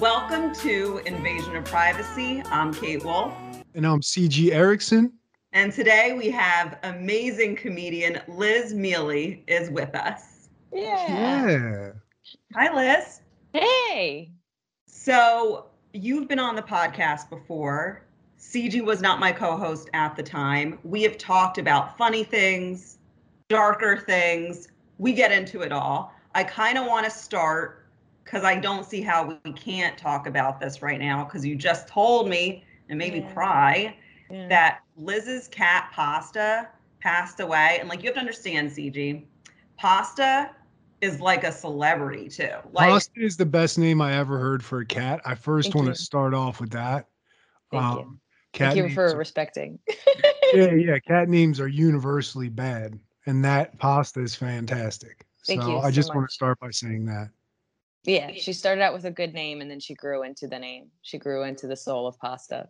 Welcome to Invasion of Privacy. I'm Kate Wolf. And I'm CG Erickson. And today we have amazing comedian Liz Miele is with us. Yeah. Yeah. Hi, Liz. Hey. So you've been on the podcast before. CG was not my co-host at the time. We have talked about funny things, darker things. We get into it all. I kind of want to start because I don't see how we can't talk about this right now because you just told me and made me cry Yeah. that Liz's cat Pasta passed away. And like you have to understand, CG, Pasta is like a celebrity too. Like Pasta is the best name I ever heard for a cat. I first want you. to start off with that. Thank you. Um, Cat Thank you for are- respecting. yeah, yeah. Cat names are universally bad, and that pasta is fantastic. Thank so you I so just want to start by saying that. Yeah, she started out with a good name and then she grew into the name. She grew into the soul of pasta.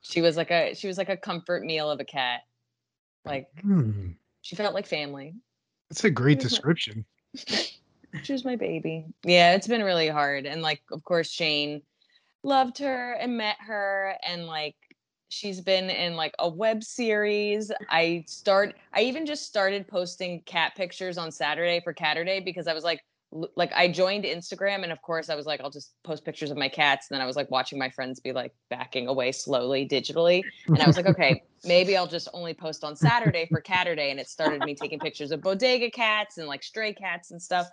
she was like a she was like a comfort meal of a cat. Like Hmm. she felt like family. That's a great my- description. She was my baby. Yeah, it's been really hard. And like, of course, Shane loved her and met her. And like, she's been in like a web series. I start, I even just started posting cat pictures on Saturday for Caturday because I was like, like I joined Instagram and of course I was like, I'll just post pictures of my cats. And then I was like watching my friends be like backing away slowly digitally. And I was like, okay, maybe I'll just only post on Saturday for Caturday. And it started me taking pictures of bodega cats and like stray cats and stuff.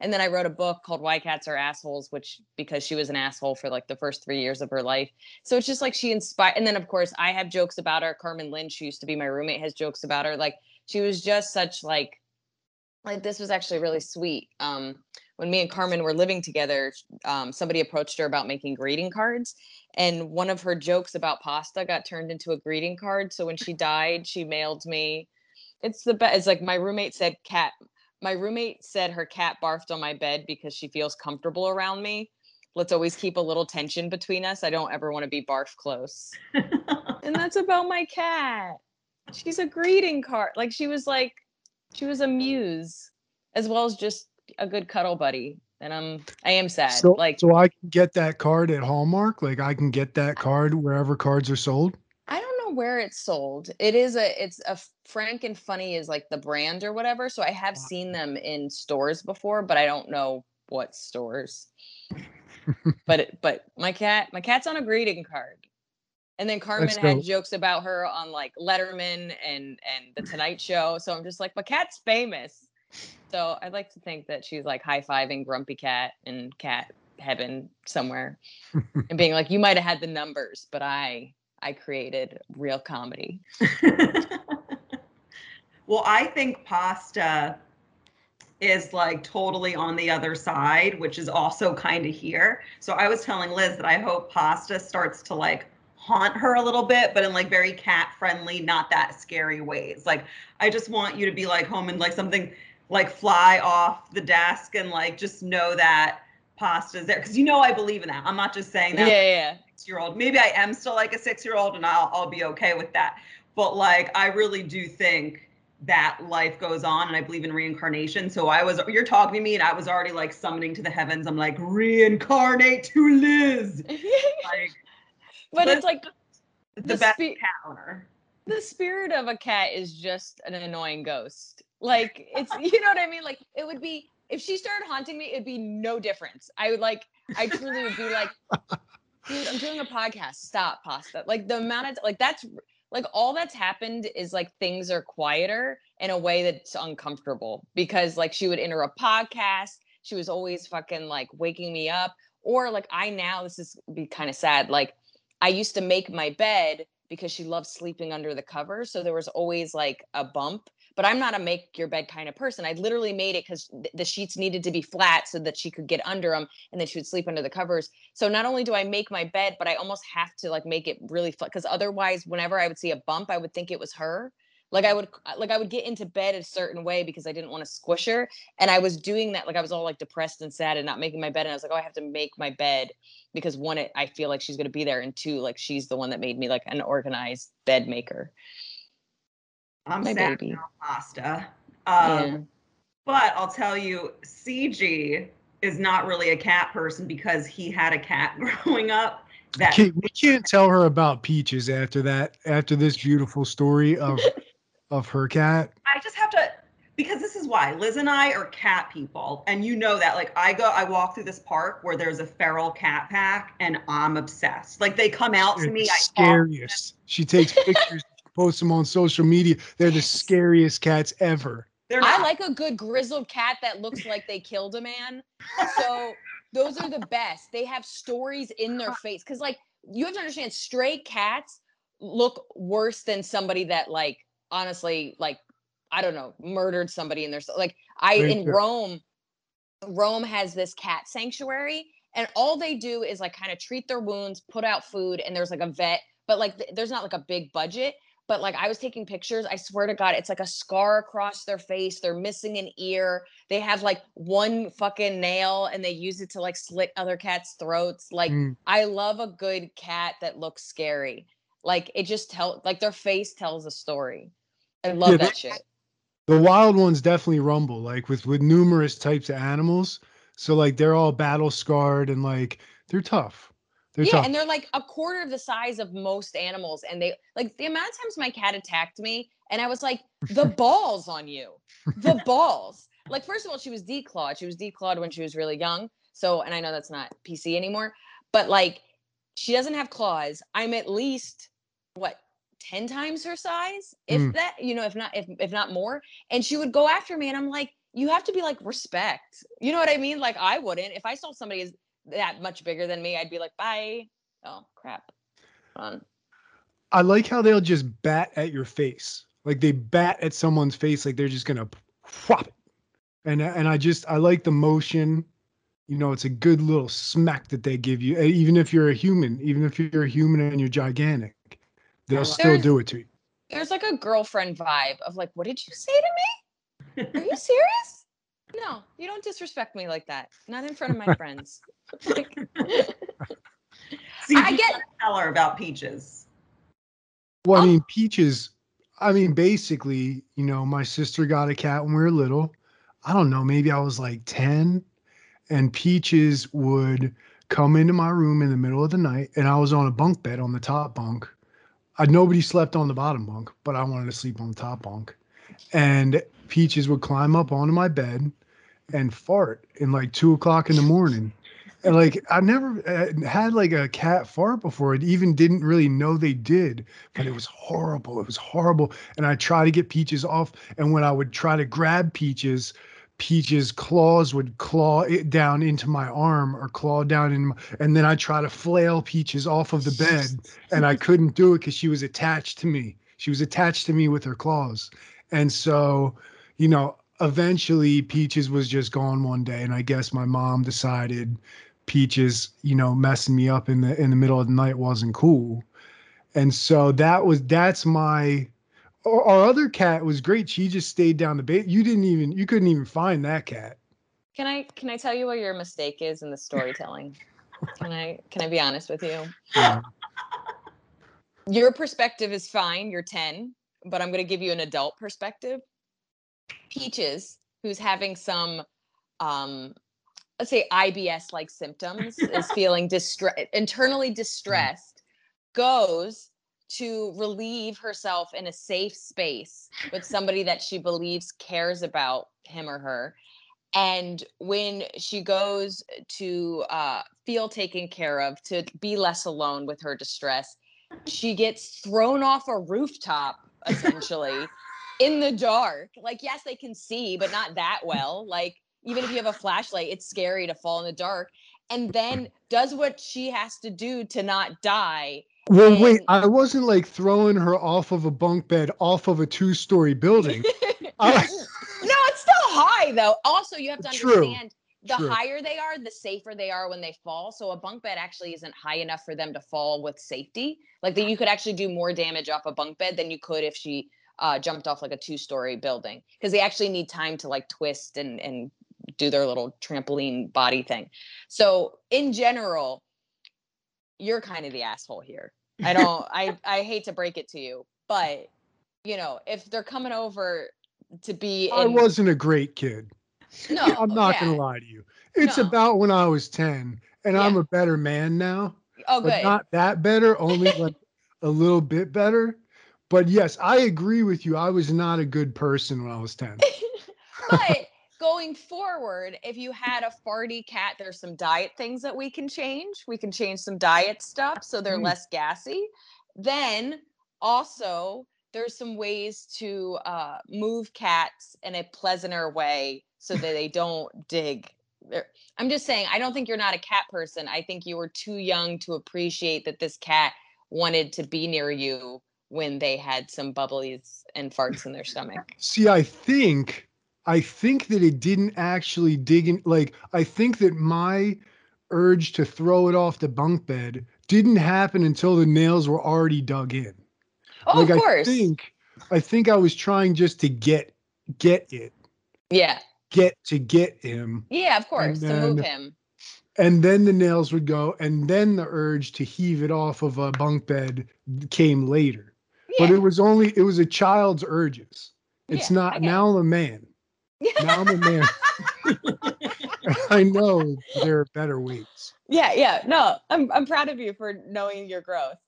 And then I wrote a book called Why Cats Are Assholes, which because she was an asshole for like the first three years of her life. So it's just like she inspired. And then of course I have jokes about her. Carmen Lynch, who used to be my roommate, has jokes about her. Like she was just such like like this was actually really sweet. Um, when me and Carmen were living together, um, somebody approached her about making greeting cards, and one of her jokes about pasta got turned into a greeting card. So when she died, she mailed me. It's the best. It's like my roommate said, cat. My roommate said her cat barfed on my bed because she feels comfortable around me. Let's always keep a little tension between us. I don't ever want to be barf close. and that's about my cat. She's a greeting card. Like she was like, she was a muse, as well as just a good cuddle buddy. And I'm, I am sad. So, like, so I can get that card at Hallmark. Like I can get that card wherever cards are sold. I don't know where it's sold. It is a, it's a Frank and Funny is like the brand or whatever. So I have seen them in stores before, but I don't know what stores. but it, but my cat, my cat's on a greeting card. And then Carmen had jokes about her on like Letterman and and the Tonight Show. So I'm just like, my cat's famous. So I'd like to think that she's like high fiving Grumpy Cat in cat heaven somewhere, and being like, "You might have had the numbers, but I I created real comedy." Well, I think pasta is like totally on the other side, which is also kind of here. So I was telling Liz that I hope pasta starts to like haunt her a little bit, but in like very cat friendly, not that scary ways. Like I just want you to be like home and like something like fly off the desk and like just know that pasta's there because you know I believe in that. I'm not just saying that. Yeah, yeah. Six year old. Maybe I am still like a six year old and I'll I'll be okay with that. But like I really do think that life goes on and I believe in reincarnation. So I was you're talking to me and I was already like summoning to the heavens. I'm like reincarnate to Liz. like but Liz, it's like the, the best spe- cat owner. the spirit of a cat is just an annoying ghost. Like it's you know what I mean? Like it would be if she started haunting me, it'd be no difference. I would like I truly would be like, dude, I'm doing a podcast. Stop, pasta. Like the amount of like that's like all that's happened is like things are quieter in a way that's uncomfortable because like she would enter a podcast. She was always fucking like waking me up. Or like I now, this is be kind of sad. Like I used to make my bed because she loved sleeping under the covers. So there was always like a bump. But I'm not a make your bed kind of person. I literally made it because the sheets needed to be flat so that she could get under them and then she would sleep under the covers. So not only do I make my bed, but I almost have to like make it really flat because otherwise, whenever I would see a bump, I would think it was her. Like I would like I would get into bed a certain way because I didn't want to squish her. And I was doing that like I was all like depressed and sad and not making my bed. And I was like, oh, I have to make my bed because one, it, I feel like she's gonna be there, and two, like she's the one that made me like an organized bed maker. I'm My sad baby. about pasta. Um, yeah. But I'll tell you, CG is not really a cat person because he had a cat growing up. That we can't tell her about peaches after that. After this beautiful story of of her cat. I just have to because this is why Liz and I are cat people, and you know that. Like I go, I walk through this park where there's a feral cat pack, and I'm obsessed. Like they come out to They're me. the I talk scariest. She takes pictures, posts them on social media. They're the scariest cats ever. They're I like a good grizzled cat that looks like they killed a man. So those are the best. They have stories in their uh-huh. face because, like, you have to understand, stray cats look worse than somebody that, like, honestly, like, I don't know, murdered somebody in their like. I Very in. Rome, Rome has this cat sanctuary, and all they do is like kind of treat their wounds, put out food, and there's like a vet, but like th- there's not like a big budget but like I was taking pictures, I swear to God, it's like a scar across their face. They're missing an ear. They have like one fucking nail and they use it to like slit other cats' throats. Like Mm. I love a good cat that looks scary. Like it just tell like their face tells a story. I love Yeah, that shit. The wild ones definitely rumble, like with with numerous types of animals. So like they're all battle scarred and like they're tough. They're yeah, tough. and they're like a quarter of the size of most animals. And they like the amount of times my cat attacked me, and I was like, the balls on you. The balls. Like, first of all, she was declawed. She was declawed when she was really young. So, and I know that's not PC anymore, but like she doesn't have claws. I'm at least what 10 times her size, if Mm. that, you know, if not, if if not more. And she would go after me, and I'm like, you have to be like respect. You know what I mean? Like I wouldn't. If I saw somebody is that much bigger than me, I'd be like, bye. Oh crap. Um, I like how they'll just bat at your face. Like they bat at someone's face like they're just gonna whop it. And and I just I like the motion. You know, it's a good little smack that they give you. eh, Even if you're a human, even if you're a human and you're gigantic, they'll still do it to you. there's like a girlfriend vibe of like, what did you say to me? Are you serious? No, you don't disrespect me like that. Not in front of my friends. Like, CG, I get- tell her about peaches. Well, I mean, Peaches, I mean, basically, you know, my sister got a cat when we were little. I don't know, maybe I was like 10, and Peaches would come into my room in the middle of the night, and I was on a bunk bed on the top bunk. I, nobody slept on the bottom bunk, but I wanted to sleep on the top bunk. And Peaches would climb up onto my bed and fart in like two o'clock in the morning. And like I never uh, had like a cat fart before. I even didn't really know they did, but it was horrible. It was horrible. And I try to get Peaches off, and when I would try to grab Peaches, Peaches' claws would claw it down into my arm or claw down in, my, and then I try to flail Peaches off of the bed, and I couldn't do it because she was attached to me. She was attached to me with her claws, And so, you know, eventually Peaches was just gone one day. And I guess my mom decided Peaches, you know, messing me up in the in the middle of the night wasn't cool. And so that was that's my our other cat was great. She just stayed down the bait. You didn't even you couldn't even find that cat. Can I can I tell you what your mistake is in the storytelling? can I can I be honest with you? Yeah. Your perspective is fine. You're 10, but I'm going to give you an adult perspective. Peaches, who's having some um let's say IBS like symptoms, is feeling distress internally distressed, goes to relieve herself in a safe space with somebody that she believes cares about him or her and when she goes to uh, feel taken care of to be less alone with her distress she gets thrown off a rooftop essentially in the dark. Like yes they can see but not that well. Like even if you have a flashlight it's scary to fall in the dark and then does what she has to do to not die well, and... wait, I wasn't like throwing her off of a bunk bed off of a two story building. I... no, it's still high though. Also, you have to understand the True. higher they are, the safer they are when they fall. So a bunk bed actually isn't high enough for them to fall with safety. Like that, you could actually do more damage off a bunk bed than you could if she uh, jumped off like a two story building because they actually need time to like twist and and do their little trampoline body thing. So in general, you're kind of the asshole here. I don't I I hate to break it to you, but you know, if they're coming over to be in, I wasn't a great kid. No, I'm not yeah. gonna lie to you. It's no. about when I was 10 and yeah. I'm a better man now. Oh good. not that better, only like a little bit better. But yes, I agree with you. I was not a good person when I was 10. but going forward, if you had a farty cat, there's some diet things that we can change. We can change some diet stuff so they're mm. less gassy. Then also, there's some ways to uh, move cats in a pleasanter way so that they don't dig. I'm just saying, I don't think you're not a cat person. I think you were too young to appreciate that this cat wanted to be near you when they had some bubblies and farts in their stomach. See, I think I think that it didn't actually dig in. Like, I think that my urge to throw it off the bunk bed didn't happen until the nails were already dug in. Oh, like, of course. I think, I think I was trying just to get get it. Yeah. Get to get him. Yeah, of course, then, to move him. And then the nails would go, and then the urge to heave it off of a bunk bed came later. Yeah. But it was only it was a child's urges. It's yeah, not now I'm a man. Now I'm a man. I know there are better ways. Yeah, yeah. No, I'm I'm proud of you for knowing your growth.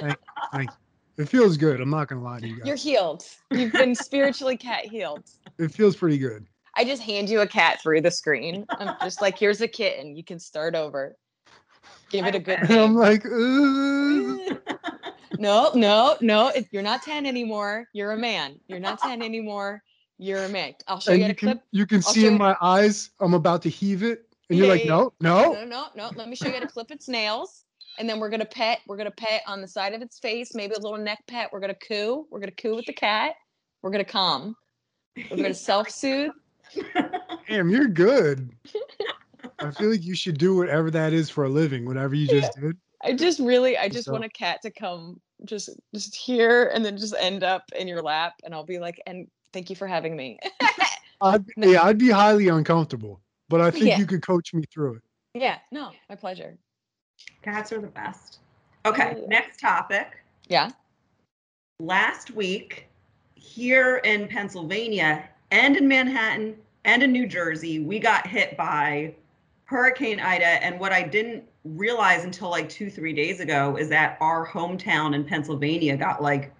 thank, thank you. It feels good. I'm not gonna lie to you guys. You're healed. You've been spiritually cat healed. It feels pretty good. I just hand you a cat through the screen. I'm just like, here's a kitten. You can start over. Give it a good name. I'm like, no, no, no. You're not 10 anymore. You're a man. You're not 10 anymore. You're a mix. I'll show and you, you a can, clip. You can I'll see in my eyes, I'm about to heave it. And yeah, you're like, yeah, no, no. No, no, no. Let me show you how to clip its nails. And then we're gonna pet. We're gonna pet on the side of its face, maybe a little neck pet. We're gonna coo. We're gonna coo with the cat. We're gonna calm. We're gonna self-soothe. Damn, you're good. I feel like you should do whatever that is for a living, whatever you just did. I just really, I just so. want a cat to come just just here and then just end up in your lap and I'll be like, and Thank you for having me. I'd, yeah, I'd be highly uncomfortable, but I think yeah. you could coach me through it. Yeah, no, my pleasure. Cats are the best. Okay, next topic. Yeah. Last week, here in Pennsylvania and in Manhattan and in New Jersey, we got hit by Hurricane Ida. And what I didn't realize until like two, three days ago is that our hometown in Pennsylvania got like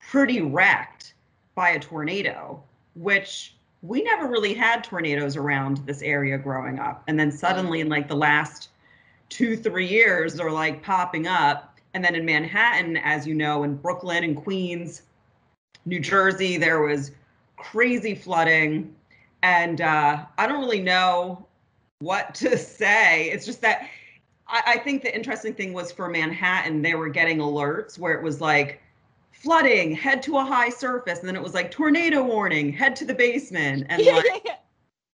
pretty wrecked by a tornado, which we never really had tornadoes around this area growing up. And then suddenly, in like the last two, three years, they're like popping up. And then in Manhattan, as you know, in Brooklyn and Queens, New Jersey, there was crazy flooding. And uh, I don't really know what to say. It's just that I, I think the interesting thing was for Manhattan, they were getting alerts where it was like flooding, head to a high surface. And then it was like tornado warning, head to the basement. And like yeah, yeah.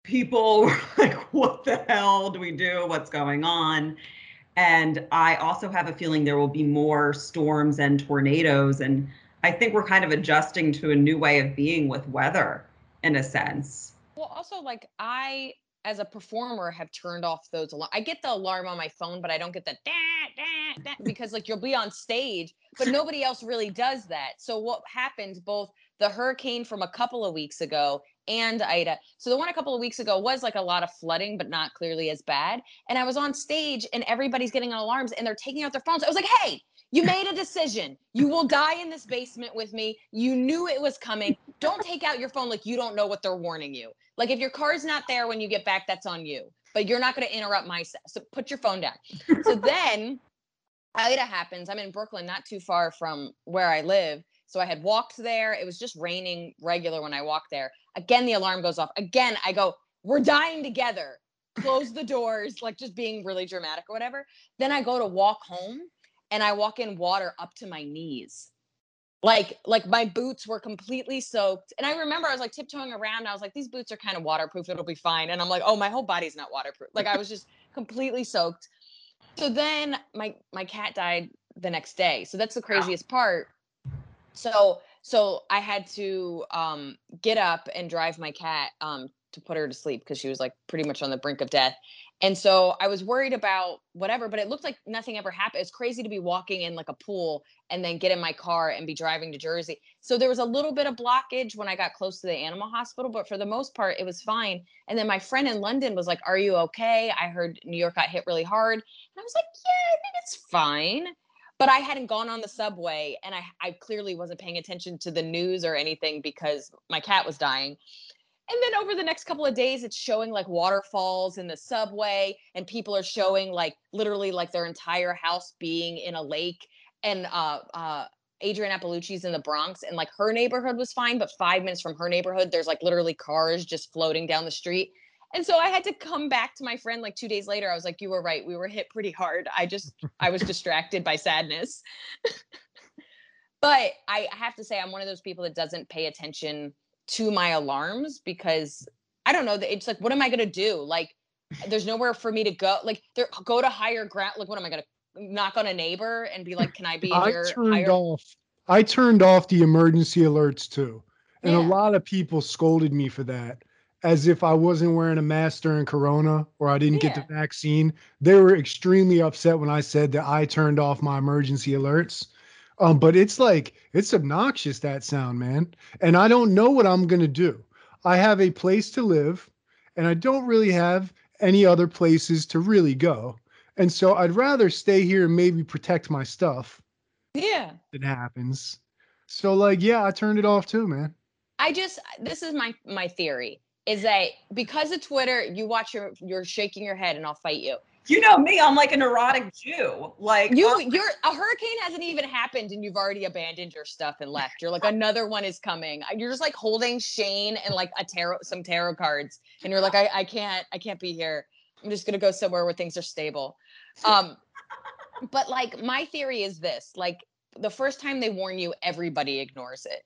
people were like, what the hell do we do? What's going on? And I also have a feeling there will be more storms and tornadoes. And I think we're kind of adjusting to a new way of being with weather in a sense. Well, also like I, as a performer, have turned off those alarm. I get the alarm on my phone, but I don't get the da, da, da, because like you'll be on stage, but nobody else really does that. So what happened Both the hurricane from a couple of weeks ago and Ida. So the one a couple of weeks ago was like a lot of flooding, but not clearly as bad. And I was on stage, and everybody's getting on alarms, and they're taking out their phones. I was like, hey. You made a decision. You will die in this basement with me. You knew it was coming. Don't take out your phone like you don't know what they're warning you. Like if your car's not there when you get back, that's on you. But you're not going to interrupt my set. So put your phone down. So then Ida happens. I'm in Brooklyn, not too far from where I live. So I had walked there. It was just raining regular when I walked there. Again, the alarm goes off. Again, I go, we're dying together. Close the doors, like just being really dramatic or whatever. Then I go to walk home and I walk in water up to my knees. Like like my boots were completely soaked and i remember i was like tiptoeing around i was like these boots are kind of waterproof it'll be fine and i'm like oh my whole body's not waterproof. Like i was just completely soaked. So then my my cat died the next day so that's the craziest part. So so i had to um get up and drive my cat um to put her to sleep because she was like pretty much on the brink of death and so I was worried about whatever, but it looked like nothing ever happened. It's crazy to be walking in like a pool and then get in my car and be driving to Jersey. So there was a little bit of blockage when I got close to the animal hospital, but for the most part, it was fine. And then my friend in London was like, Are you okay? I heard New York got hit really hard. And I was like, Yeah, I think it's fine. But I hadn't gone on the subway and I, I clearly wasn't paying attention to the news or anything because my cat was dying. And then over the next couple of days, it's showing like waterfalls in the subway, and people are showing like literally like their entire house being in a lake. And uh, uh, Adrienne Iapalucci's in the Bronx, and like her neighborhood was fine, but five minutes from her neighborhood, there's like literally cars just floating down the street. And so I had to come back to my friend like two days later. I was like, "You were right. We were hit pretty hard. I just I was distracted by sadness." but I have to say, I'm one of those people that doesn't pay attention to my alarms because I don't know. It's like, what am I gonna do? Like, there's nowhere for me to go. Like, there go to higher ground. Like, what am I gonna knock on a neighbor and be like, "Can I be I your turned higher?" off. I turned off the emergency alerts too, and a lot of people scolded me for that, as if I wasn't wearing a mask during Corona or I didn't get the vaccine. They were extremely upset when I said that I turned off my emergency alerts. Um, but it's like it's obnoxious that sound, man. And I don't know what I'm gonna do. I have a place to live, and I don't really have any other places to really go. And so I'd rather stay here and maybe protect my stuff Yeah. it happens. So like, yeah, I turned it off too, man. I just this is my my theory is that because of Twitter, you watch your you're shaking your head and I'll fight you. You know me, I'm like a neurotic Jew. Like You uh, you're a hurricane hasn't even happened and you've already abandoned your stuff and left. You're like another one is coming. You're just like holding Shane and like a tarot some tarot cards and you're like I I can't I can't be here. I'm just going to go somewhere where things are stable. Um but like my theory is this, like the first time they warn you everybody ignores it.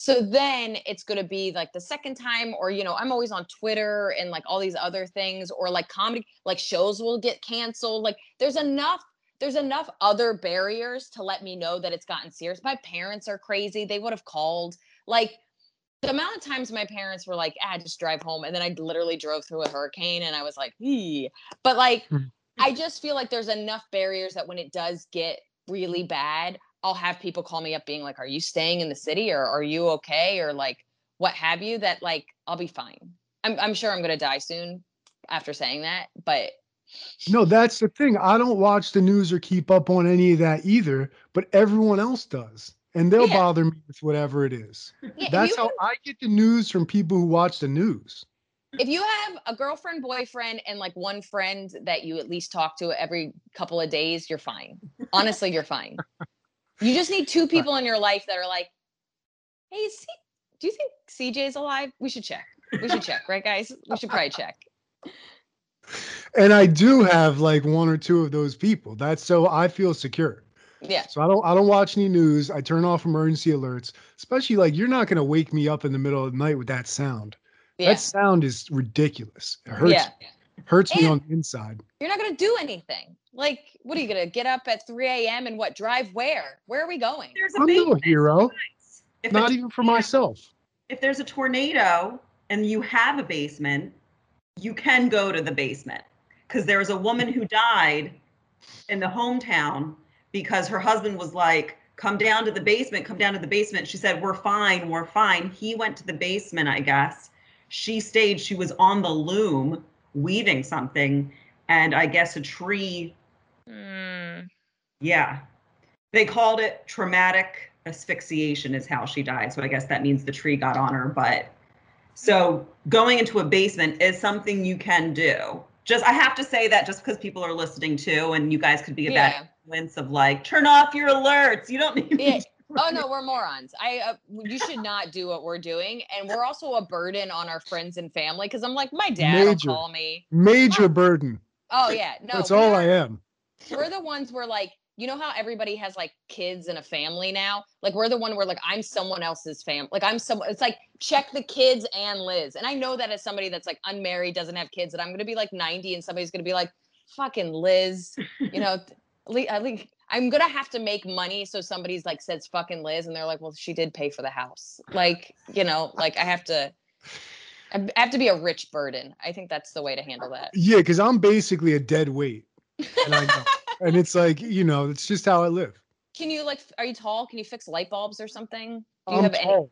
So then it's going to be like the second time, or, you know, I'm always on Twitter and like all these other things, or like comedy, like shows will get canceled. Like there's enough, there's enough other barriers to let me know that it's gotten serious. My parents are crazy. They would have called. Like the amount of times my parents were like, ah, just drive home. And then I literally drove through a hurricane and I was like, Hee. but like, Mhm. I just feel like there's enough barriers that when it does get really bad, I'll have people call me up being like, Are you staying in the city or are you okay? Or like what have you, that like I'll be fine. I'm I'm sure I'm gonna die soon after saying that, but No, that's the thing. I don't watch the news or keep up on any of that either, but everyone else does. And they'll Yeah. bother me with whatever it is. yeah, That's how I get the news from people who watch the news. if you have a girlfriend, boyfriend, and like one friend that you at least talk to every couple of days, you're fine. Honestly, you're fine. You just need two people in your life that are like, hey, C- do you think CJ's alive? We should check. We should check, right, guys? We should probably check. And I do have like one or two of those people. That's so I feel secure. Yeah. So I don't I don't watch any news. I turn off emergency alerts, especially like you're not gonna wake me up in the middle of the night with that sound. Yeah. That sound is ridiculous. It hurts yeah. Hurts me on the inside. You're not gonna do anything. Like, what are you gonna get up at 3 a.m. and what drive where? Where are we going? There's a I'm no hero, If not even for myself. if there's a tornado and you have a basement, you can go to the basement. Because there was a woman who died in the hometown because her husband was like, come down to the basement, come down to the basement. She said, we're fine, we're fine. He went to the basement, I guess. She stayed, she was on the loom weaving something. And I guess a tree Mm, yeah. They called it traumatic asphyxiation is how she died. So I guess that means the tree got on her, but so going into a basement is something you can do. Just I have to say that just because people are listening too and you guys could be a Yeah. bad influence of like turn off your alerts. You don't need Yeah. Oh no, we're morons. I uh, you should not do what we're doing, and we're also a burden on our friends and family. Because I'm like, my dad Major. will call me. Major burden. Oh yeah, no, That's all I am. we're the ones where like you know how everybody has like kids and a family now like we're the one where like i'm someone else's fam like i'm some it's like check the kids and liz and i know that as somebody that's like unmarried doesn't have kids and i'm gonna be like 90 and somebody's gonna be like fucking liz you know at least i'm gonna have to make money so somebody's like says fucking liz and they're like well she did pay for the house like you know like i have to I have to be a rich burden. I think that's the way to handle that. Yeah, because I'm basically a dead weight. And I know. and it's like, you know, it's just how I live. Can you like? Are you tall? Can you fix light bulbs or something? Do you I'm have any? tall.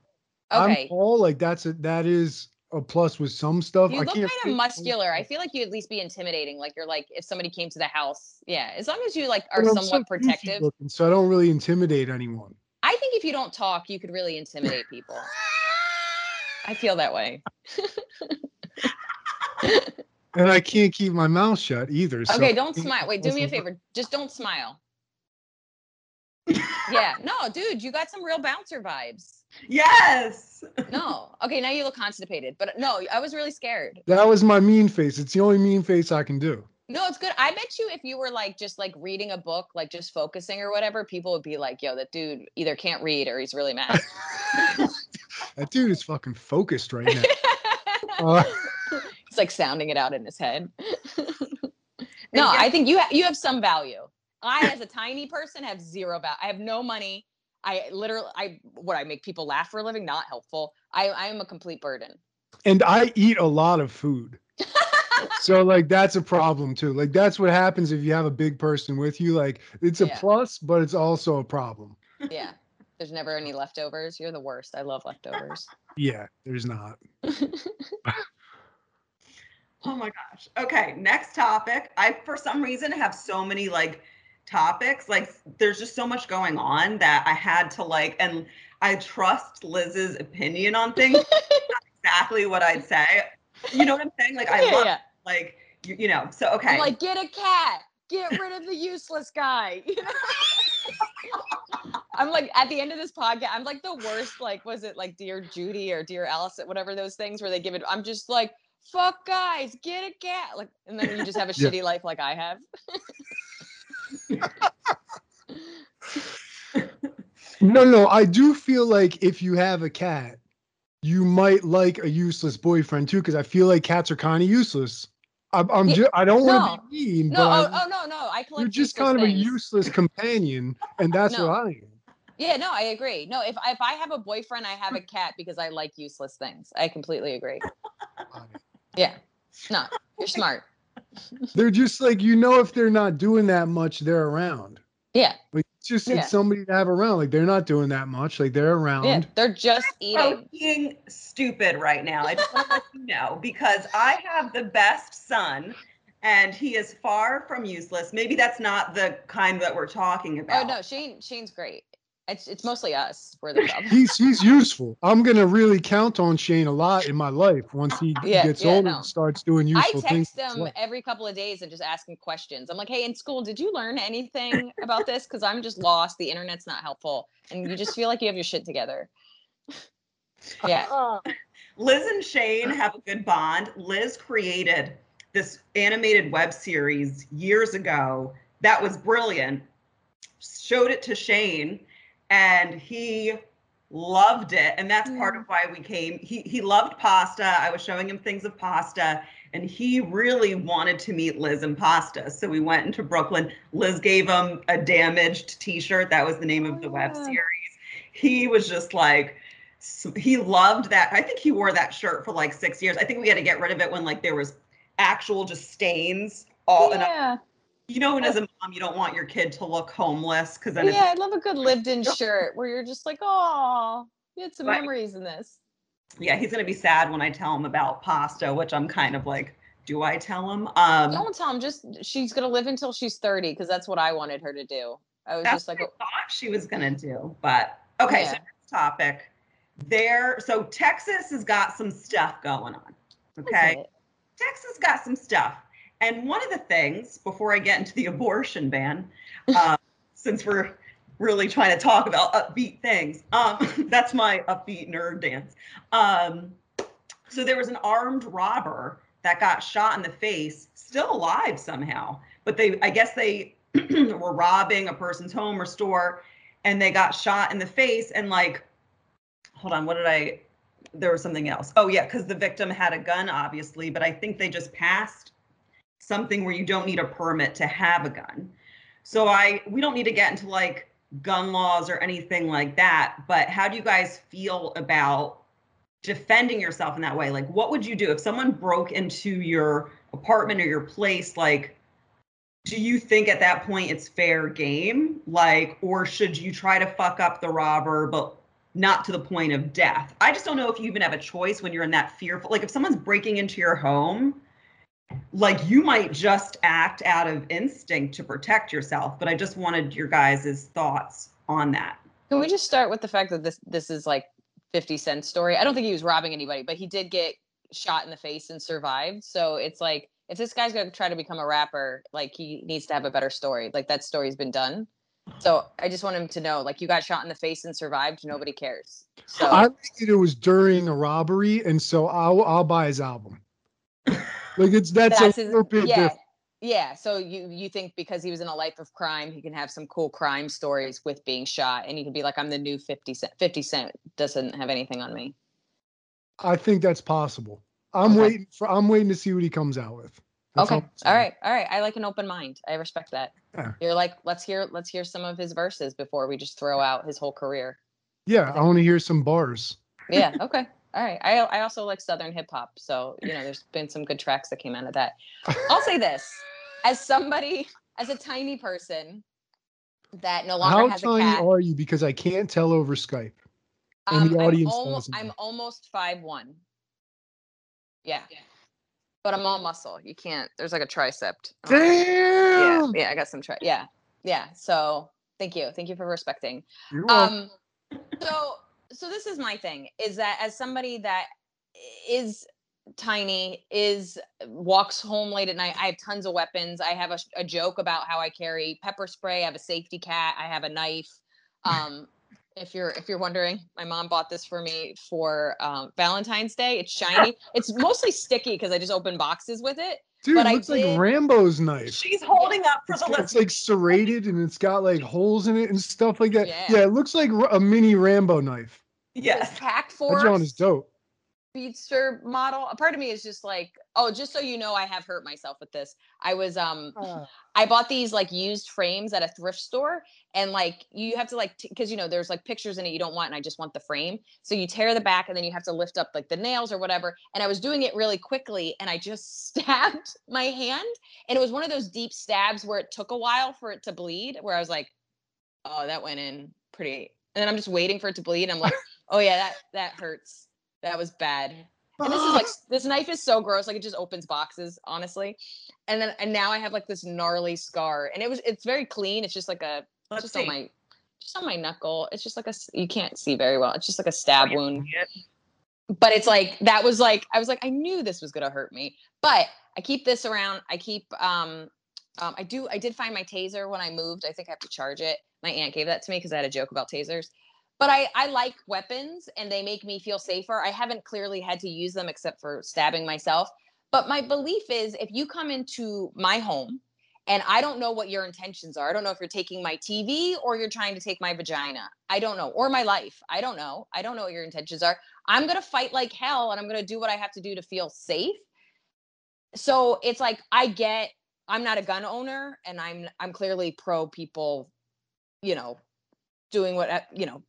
Okay. I'm tall. Like that's a that is a plus with some stuff. You I look kind of muscular. I feel like you at least be intimidating. Like you're like if somebody came to the house, yeah. As long as you like are I'm so somewhat protective. looking, so I don't really intimidate anyone. I think if you don't talk, you could really intimidate people. I feel that way. And I can't keep my mouth shut either. so Okay, don't smile. Wait, do me a favor. Just don't smile. yeah, no, dude, you got some real bouncer vibes. Yes. No, okay, now you look constipated, but no, I was really scared. That was my mean face. It's the only mean face I can do. No, it's good. I bet you if you were like just like reading a book, like just focusing or whatever, people would be like, yo, that dude either can't read or he's really mad. That dude is fucking focused right now. Uh, He's like sounding it out in his head. no, I think you ha- you have some value. I, as a tiny person, have zero value. I have no money. I literally, I what I make people laugh for a living, not helpful. I I am a complete burden. and I eat a lot of food. so like that's a problem too. Like that's what happens if you have a big person with you. Like it's a Yeah. plus, but it's also a problem. Yeah, there's never any leftovers. You're the worst. I love leftovers. Yeah, there's not. Oh my gosh. Okay, next topic. I for some reason have so many like topics. Like there's just so much going on that I had to like and I trust Liz's opinion on things. Exactly what I'd say. You know what I'm saying? Like I yeah, love yeah. like you, you know. So okay. I'm like, get a cat. Get rid of the useless guy. You know? I'm like at the end of this podcast, I'm like the worst. Like, was it like Dear Judy or Dear Alice, whatever those things where they give it? I'm just like, fuck guys, get a cat. Like, and then you just have a Yeah. shitty life like I have. No, no, I do feel like if you have a cat, you might like a useless boyfriend too, because I feel like cats are kind of useless. I'm, I'm just, I don't want to be mean, No, but oh, oh no, no, I collect. you're just kind of a useless companion, and that's No. what I am. Yeah, no, I agree. No, if if I have a boyfriend, I have a cat because I like useless things. I completely agree. Yeah, no, you're smart. They're just like you know if they're not doing that much, they're around. Yeah, Like it's just Yeah. it's somebody to have around. Like they're not doing that much. Like they're around. yeah, they're just so eating. being stupid right now. I just want to let you know because I have the best son and he is far from useless. Maybe that's not the kind that we're talking oh, about. Oh no, Shane, Shane's great. It's it's mostly us. We're the problem. He's he's useful. I'm gonna really count on Shane a lot in my life once he Yeah, gets yeah, older no. and starts doing useful things. I text in him every couple of days and just asking questions. I'm like, hey, in school, did you learn anything about this? Because I'm just lost. The internet's not helpful, and you just feel like you have your shit together. yeah. Oh. Liz and Shane have a good bond. Liz created this animated web series years ago that was brilliant. showed it to Shane, and he loved it and that's part of mm. why we came. He he loved pasta. I was showing him things of pasta and he really wanted to meet liz and pasta. So we went into brooklyn. Liz gave him a damaged t-shirt. That was the name of the web Oh, yeah. series. He was just like he loved that. I think he wore that shirt for like six years. I think we had to get rid of it when like there was actual just stains all and yeah. You know when as a mom you don't want your kid to look homeless because then Yeah, I love a good lived-in shirt where you're just like, oh, you had some Right. memories in this. yeah, he's gonna be sad when I tell him about pasta, which I'm kind of like, do I tell him? Um, Don't tell him. Just she's gonna live until she's 30 because that's what I wanted her to do. I was just like, what I thought she was gonna do, but okay. So next topic, there. So Texas has got some stuff going on. "Oh, Okay. Texas got some stuff, and one of the things before I get into the abortion ban, uh, since we're really trying to talk about upbeat things, um, that's my upbeat nerd dance. Um, so there was an armed robber that got shot in the face, still alive somehow, but they, I guess they were robbing a person's home or store, and they got shot in the face, and like, hold on, what did I? there was something else. Oh yeah, because the victim had a gun, obviously, but I think they just passed something where you don't need a permit to have a gun. So I we don't need to get into like gun laws or anything like that, but how do you guys feel about defending yourself in that way? Like what would you do if someone broke into your apartment or your place like do you think at that point it's fair game like or should you try to fuck up the robber but not to the point of death. I just don't know if you even have a choice when you're in that fearful. Like if someone's breaking into your home, like you might just act out of instinct to protect yourself. But I just wanted your guys' thoughts on that. Can we just start with the fact that this this is like 50 Cent story? I don't think he was robbing anybody, but he did get shot in the face and survived. So it's like if this guy's gonna try to become a rapper, like he needs to have a better story. Like that story's been done. So I just want him to know, like you got shot in the face and survived. Nobody cares. So I think it was during a robbery, and so I'll I'll buy his album. Like it's that's, that's a his, little bit yeah, different. yeah. So you you think because he was in a life of crime, he can have some cool crime stories with being shot, and he can be like, I'm the new 50 Cent. 50 Cent doesn't have anything on me. I think that's possible. I'm Okay. waiting for I'm waiting to see what he comes out with. That's okay all right all right i like an open mind i respect that Yeah. you're like let's hear let's hear some of his verses before we just throw out his whole career Yeah, I want to hear some bars. yeah okay all right i i also like southern hip hop so you know there's been some good tracks that came out of that i'll say this as somebody as a tiny person that no longer How has a tiny cat are you? Because I can't tell over Skype. and the um, audience I'm, almost, I'm almost five one yeah but i'm all muscle you can't there's like a tricep Oh. yeah Damn. yeah i got some tri- yeah yeah so thank you thank you for respecting You're welcome. um so so this is my thing is that as somebody that is tiny is walks home late at night i have tons of weapons i have a, a joke about how i carry pepper spray i have a safety cat i have a knife um if you're if you're wondering my mom bought this for me for um, valentine's day it's shiny it's mostly sticky because i just open boxes with it Dude, but it looks like Rambo's knife. She's holding up for It's, the it's like serrated and it's got like holes in it and stuff like that. Yeah. Yeah, it looks like a mini Rambo knife. Yes. this pack That force John is dope. speedster model a part of me is just like oh just so you know i have hurt myself with this i was um I bought these like used frames at a thrift store, and like you have to like because you know there's like pictures in it you don't want, and I just want the frame. So you tear the back, and then you have to lift up like the nails or whatever. And I was doing it really quickly, and I just stabbed my hand, and it was one of those deep stabs where it took a while for it to bleed. Where I was like, oh, that went in pretty, and then I'm just waiting for it to bleed. And I'm like, oh yeah, that that hurts. That was bad and this is like this knife is so gross like it just opens boxes honestly and then and now i have like this gnarly scar and it was it's very clean it's just like a Let's just see. on my just on my knuckle it's just like a you can't see very well it's just like a stab wound but it's like that was like i was like i knew this was gonna hurt me but i keep this around i keep um um, I do. I did find my taser when I moved. I think I have to charge it. My aunt gave that to me because I had a joke about tasers. But I, I like weapons and they make me feel safer. I haven't clearly had to use them except for stabbing myself. But my belief is if you come into my home and I don't know what your intentions are. I don't know if you're taking my TV or you're trying to take my vagina. I don't know. Or my life. I don't know. I don't know what your intentions are. I'm going to fight like hell and I'm going to do what I have to do to feel safe. So it's like I get I'm not a gun owner and I'm I'm clearly pro people, you know, doing what you know,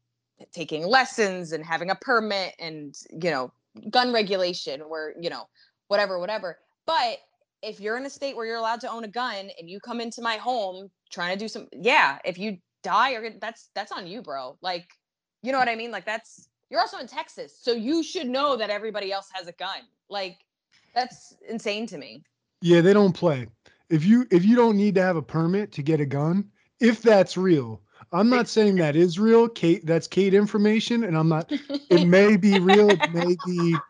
taking lessons and having a permit and, you know, gun regulation where, you know, whatever whatever. But if you're in a state where you're allowed to own a gun and you come into my home trying to do some yeah if you die or that's that's on you bro. Like you know what i mean? Like that's you're also in texas so you should know that everybody else has a gun. Like that's insane to me. Yeah they don't play. If you if you don't need to have a permit to get a gun if that's real i'm not saying that is real kate that's kate information and i'm not it may be real it may be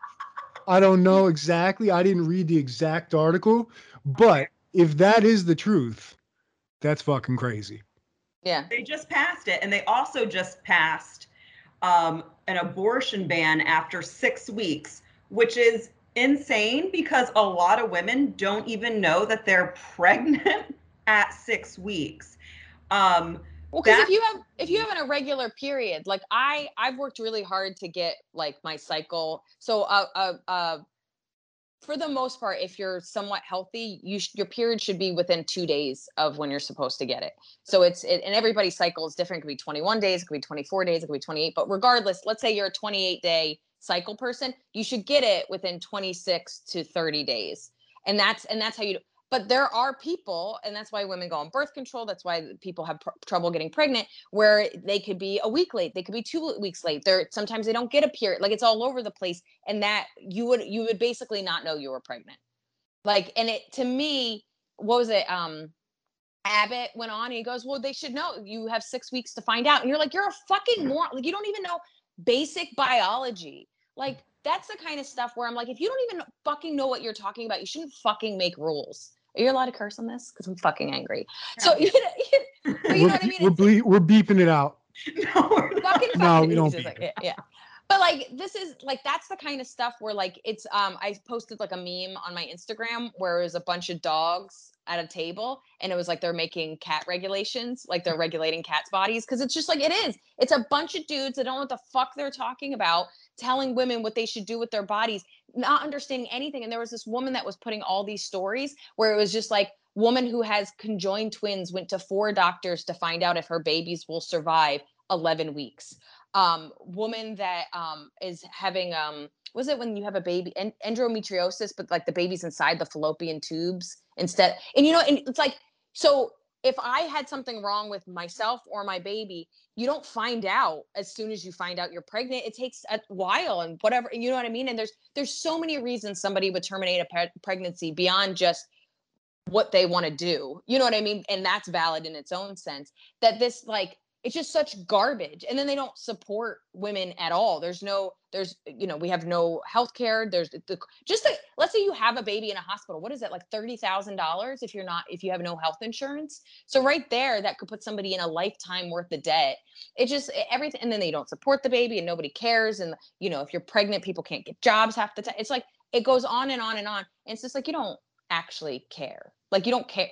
I don't know exactly. I didn't read the exact article, but if that is the truth, that's fucking crazy. Yeah. They just passed it. And they also just passed um, an abortion ban after six weeks, which is insane because a lot of women don't even know that they're pregnant at six weeks. Um, well, because if you have if you have an irregular period, like I I've worked really hard to get like my cycle. So uh uh, uh for the most part, if you're somewhat healthy, you sh- your period should be within two days of when you're supposed to get it. So it's it, and everybody's cycle is different. It could be 21 days, it could be 24 days, it could be 28. But regardless, let's say you're a 28 day cycle person, you should get it within 26 to 30 days. And that's and that's how you but there are people and that's why women go on birth control that's why people have pr- trouble getting pregnant where they could be a week late they could be two weeks late they're sometimes they don't get a period like it's all over the place and that you would you would basically not know you were pregnant like and it to me what was it um abbott went on he goes well they should know you have six weeks to find out and you're like you're a fucking moron like you don't even know basic biology like that's the kind of stuff where I'm like, if you don't even fucking know what you're talking about, you shouldn't fucking make rules. Are you allowed to curse on this? Because I'm fucking angry. So you know, you know what I mean? We're, ble- we're beeping it out. No, we're not. Fucking, no, we don't. Like, yeah, yeah. But like this is like that's the kind of stuff where like it's um I posted like a meme on my Instagram where it was a bunch of dogs at a table and it was like they're making cat regulations, like they're regulating cats' bodies because it's just like it is. It's a bunch of dudes that don't know what the fuck they're talking about, telling women what they should do with their bodies, not understanding anything. And there was this woman that was putting all these stories where it was just like woman who has conjoined twins went to four doctors to find out if her babies will survive 11 weeks. Um, woman that um, is having um, was it when you have a baby and endometriosis, but like the baby's inside the fallopian tubes instead. And you know, and it's like so if I had something wrong with myself or my baby, you don't find out as soon as you find out you're pregnant. It takes a while and whatever, you know what I mean? And there's there's so many reasons somebody would terminate a pre- pregnancy beyond just what they want to do. You know what I mean? And that's valid in its own sense. That this like it's just such garbage and then they don't support women at all. There's no there's you know we have no health care there's the just like let's say you have a baby in a hospital what is it like $30000 if you're not if you have no health insurance? So right there that could put somebody in a lifetime worth of debt. It just everything and then they don't support the baby and nobody cares and you know if you're pregnant people can't get jobs half the time it's like it goes on and on and on and it's just like you don't actually care. Like you don't care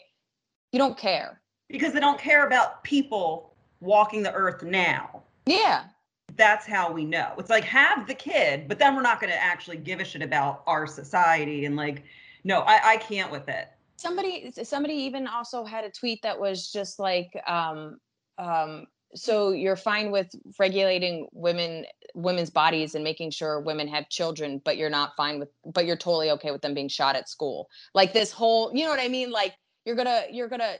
you don't care. Because they don't care about people walking the earth now. Yeah. That's how we know. It's like have the kid, but then we're not going to actually give a shit about our society and like, no, I, I can't with it. Somebody, somebody even also had a tweet that was just like, um, um, so you're fine with regulating women women's bodies and making sure women have children but you're not fine with but you're totally okay with them being shot at school like this whole you know what i mean like you're gonna you're gonna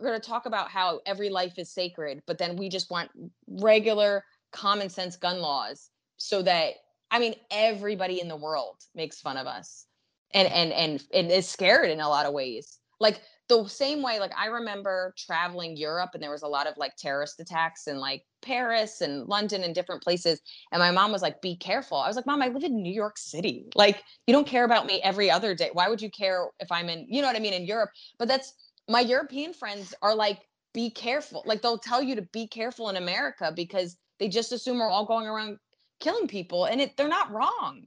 we're going to talk about how every life is sacred, but then we just want regular common sense gun laws so that I mean everybody in the world makes fun of us and and and and is scared in a lot of ways. Like the same way like I remember traveling Europe and there was a lot of like terrorist attacks in like Paris and London and different places and my mom was like be careful. I was like mom I live in New York City. Like you don't care about me every other day. Why would you care if I'm in you know what I mean in Europe? But that's my European friends are like, be careful. Like they'll tell you to be careful in America because they just assume we're all going around killing people, and it they're not wrong.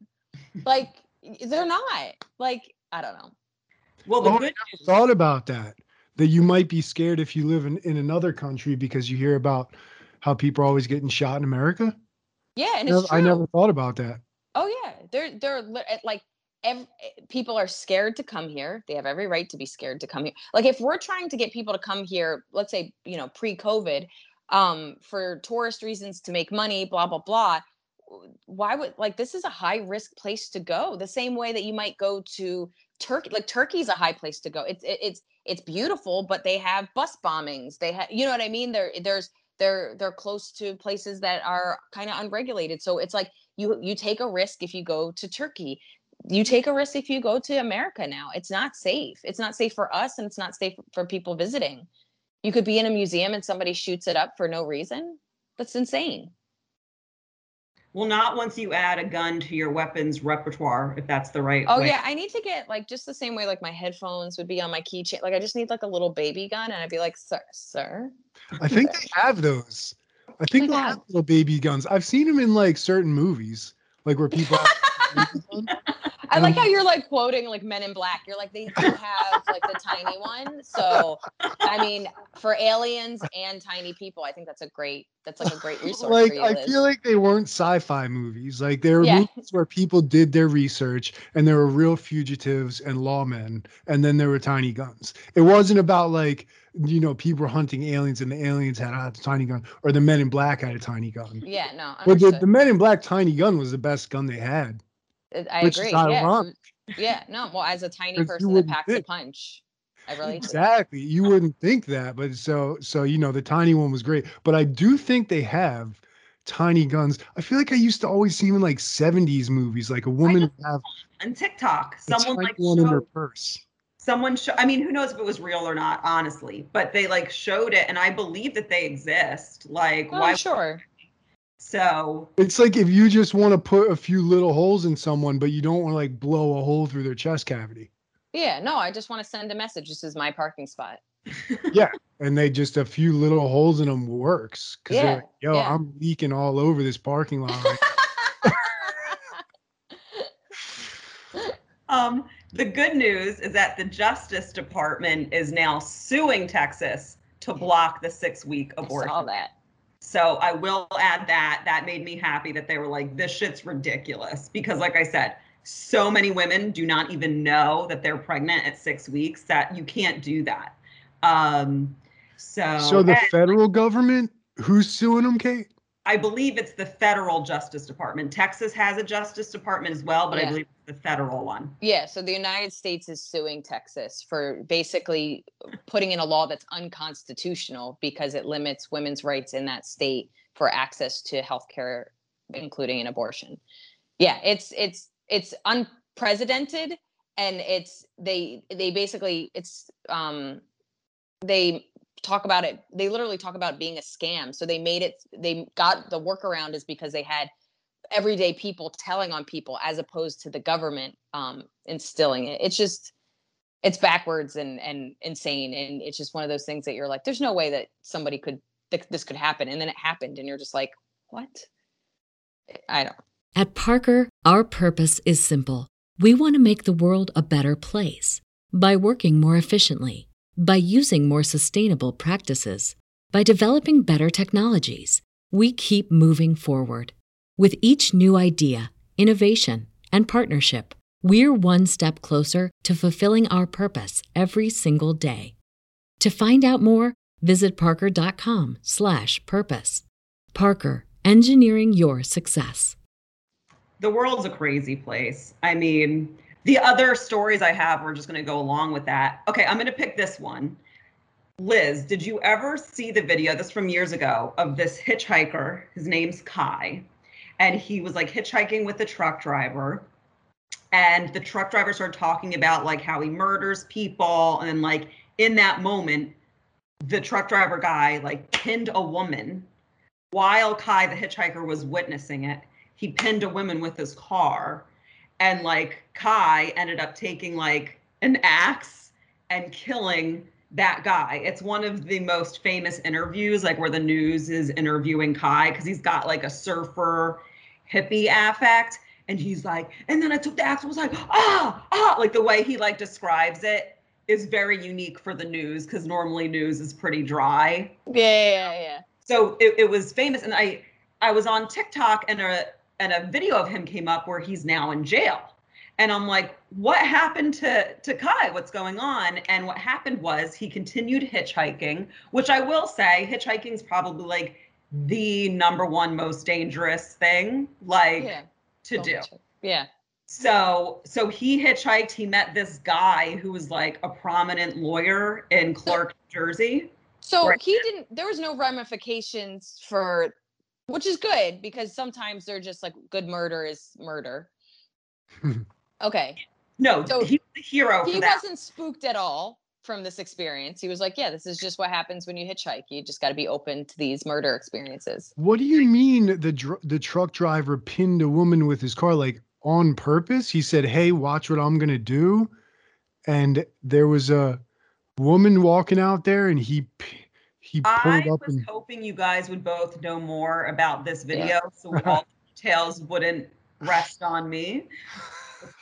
Like they're not. Like I don't know. Well, the oh, good thought about that. that you might be scared if you live in, in another country because you hear about how people are always getting shot in America. Yeah, and Never- true. I never thought about that. Oh yeah, they're they're eh, like ev- people are scared to come here. They have every right to be scared to come here. Like if we're trying to get people to come here, let's say you know pre-COVID, um, for tourist reasons to make money, blah blah blah. Why would like this is a high risk place to go? The same way that you might go to Turkey. Like Turkey's a high place to go. It's it- it's it's beautiful, but they have bus bombings. They have you know what I mean. There there's they're they're close to places that are kind of unregulated. So it's like you you take a risk if you go to Turkey. You take a risk if you go to America now. It's not safe. It's not safe for us and it's not safe for people visiting. You could be in a museum and somebody shoots it up for no reason. That's insane. Well, not once you add a gun to your weapons repertoire, if that's the right. Oh way. yeah, I need to get like just the same way like my headphones would be on my keychain. Like I just need like a little baby gun and I'd be like, "Sir, sir." I think they have those. I think they have little baby guns. I've seen them in like certain movies, like where people have baby gun. I like Um, how you're like quoting like Men in Black. You're like they do have like the tiny one. So I mean, for aliens and tiny people, I think that's a great that's like a great resource like you. I Liz. feel like they weren't sci-fi movies. Like they were Yeah. movies where people did their research and there were real fugitives and lawmen, and then there were tiny guns. It wasn't about like you know people were hunting aliens and the aliens had a tiny gun, or the Men in Black had a tiny gun. yeah, no, But the, the Men in Black tiny gun was the best gun they had. I- I which is agree. Yeah, ironic. yeah, no. Well, as a tiny person that wouldn't packs a punch, I relate. to that. Exactly. You wouldn't think that, but so so you know the tiny one was great. But I do think they have tiny guns. I feel like I used to always see them in like 70s movies, like a woman would have And TikTok, a someone tiny like one in her purse. someone show. I mean, who knows if it was real or not, honestly. But they like showed it, and I believe that they exist. Like, Oh, why? sure. So It's like if you just want to put a few little holes in someone, but you don't want to like blow a hole through their chest cavity. Yeah, no. I just want to send a message. This is my parking spot. Yeah, and they just a few little holes in them works. Cause Yeah, like, yo, yeah. I'm leaking all over this parking lot. Um, the good news is that the Justice Department is now suing Texas to block the six-week I abortion. saw that. So I will add that. That made me happy that they were like, this shit's ridiculous. Because, like I said, so many women do not even know that they're pregnant at six weeks that you can't do that. Um, so, so the and federal government, who's suing them, Kate? I believe it's the federal Justice Department. Texas has a Justice Department as well, but I believe it's the federal one. Yeah, so the United States is suing Texas for basically putting in a law that's unconstitutional because it limits women's rights in that state for access to health care, including an abortion. Yeah, it's it's it's unprecedented and it's they they basically it's um they talk about it they literally talk about being a scam so they made it they got the workaround is because they had everyday people telling on people as opposed to the government um, instilling it. It's just it's backwards and and insane, and it's just one of those things that you're like, there's no way that somebody could th- this could happen, and then it happened, and you're just like, what? I don't. At Parker, our purpose is simple. We want to make the world a better place by working more efficiently, by using more sustainable practices, by developing better technologies. We keep moving forward. With each new idea, innovation, and partnership, we're one step closer to fulfilling our purpose every single day. To find out more, visit parker.com/purpose. Parker, engineering your success. the world's a crazy place. I mean, the other stories I have, we're just going to go along with that. Okay, I'm going to pick this one. Liz, did you ever see the video, this from years ago, of this hitchhiker? His name's Kai. And he was like hitchhiking with the truck driver. And the truck driver started talking about like how he murders people. And like in that moment, the truck driver guy like pinned a woman while Kai, the hitchhiker, was witnessing it he pinned a woman with his car and like kai ended up taking like an axe and killing that guy it's one of the most famous interviews like where the news is interviewing kai because he's got like a surfer hippie affect and he's like and then i took the axe and was like ah ah like the way he like describes it is very unique for the news because normally news is pretty dry. Yeah, yeah, yeah. So it, it was famous, and I I was on TikTok and a and a video of him came up where he's now in jail. And I'm like, what happened to to Kai? What's going on? And what happened was he continued hitchhiking, which I will say, hitchhiking is probably like the number one most dangerous thing like Yeah. to do. Yeah. So so he hitchhiked. He met this guy who was like a prominent lawyer in Clark, Jersey. So Right. he didn't. There was no ramifications for, which is good because sometimes they're just like good murder is murder. okay, No, So he's the hero he for that. wasn't spooked at all from this experience. He was like, "Yeah, this is just what happens when you hitchhike. You just got to be open to these murder experiences." What do you mean the dr- the truck driver pinned a woman with his car like on purpose? He said, "Hey, watch what I'm gonna do," and there was a woman walking out there, and he p- he I up was and hoping you guys would both know more about this video, so all the details wouldn't rest on me,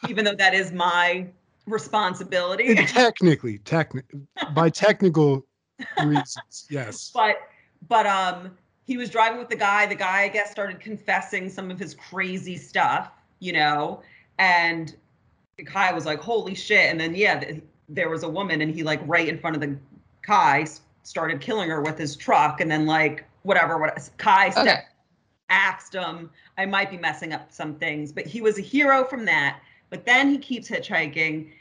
even though that is my responsibility. technically, techni- by technical reasons, yes. but but um he was driving with the guy the guy i guess started confessing some of his crazy stuff you know and kai was like holy shit and then yeah th- there was a woman and he like right in front of the kai s- started killing her with his truck and then like whatever what kai stepped axed him. I might be messing up some things, but he was a hero from that. But then he keeps hitchhiking.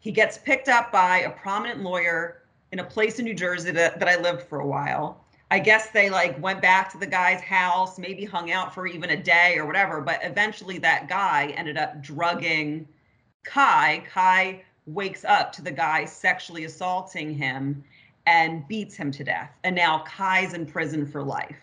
He gets picked up by a prominent lawyer in a place in New Jersey that, that I lived for a while. I guess they like went back to the guy's house, maybe hung out for even a day or whatever. But eventually that guy ended up drugging Kai. Kai wakes up to the guy sexually assaulting him and beats him to death. And now Kai's in prison for life.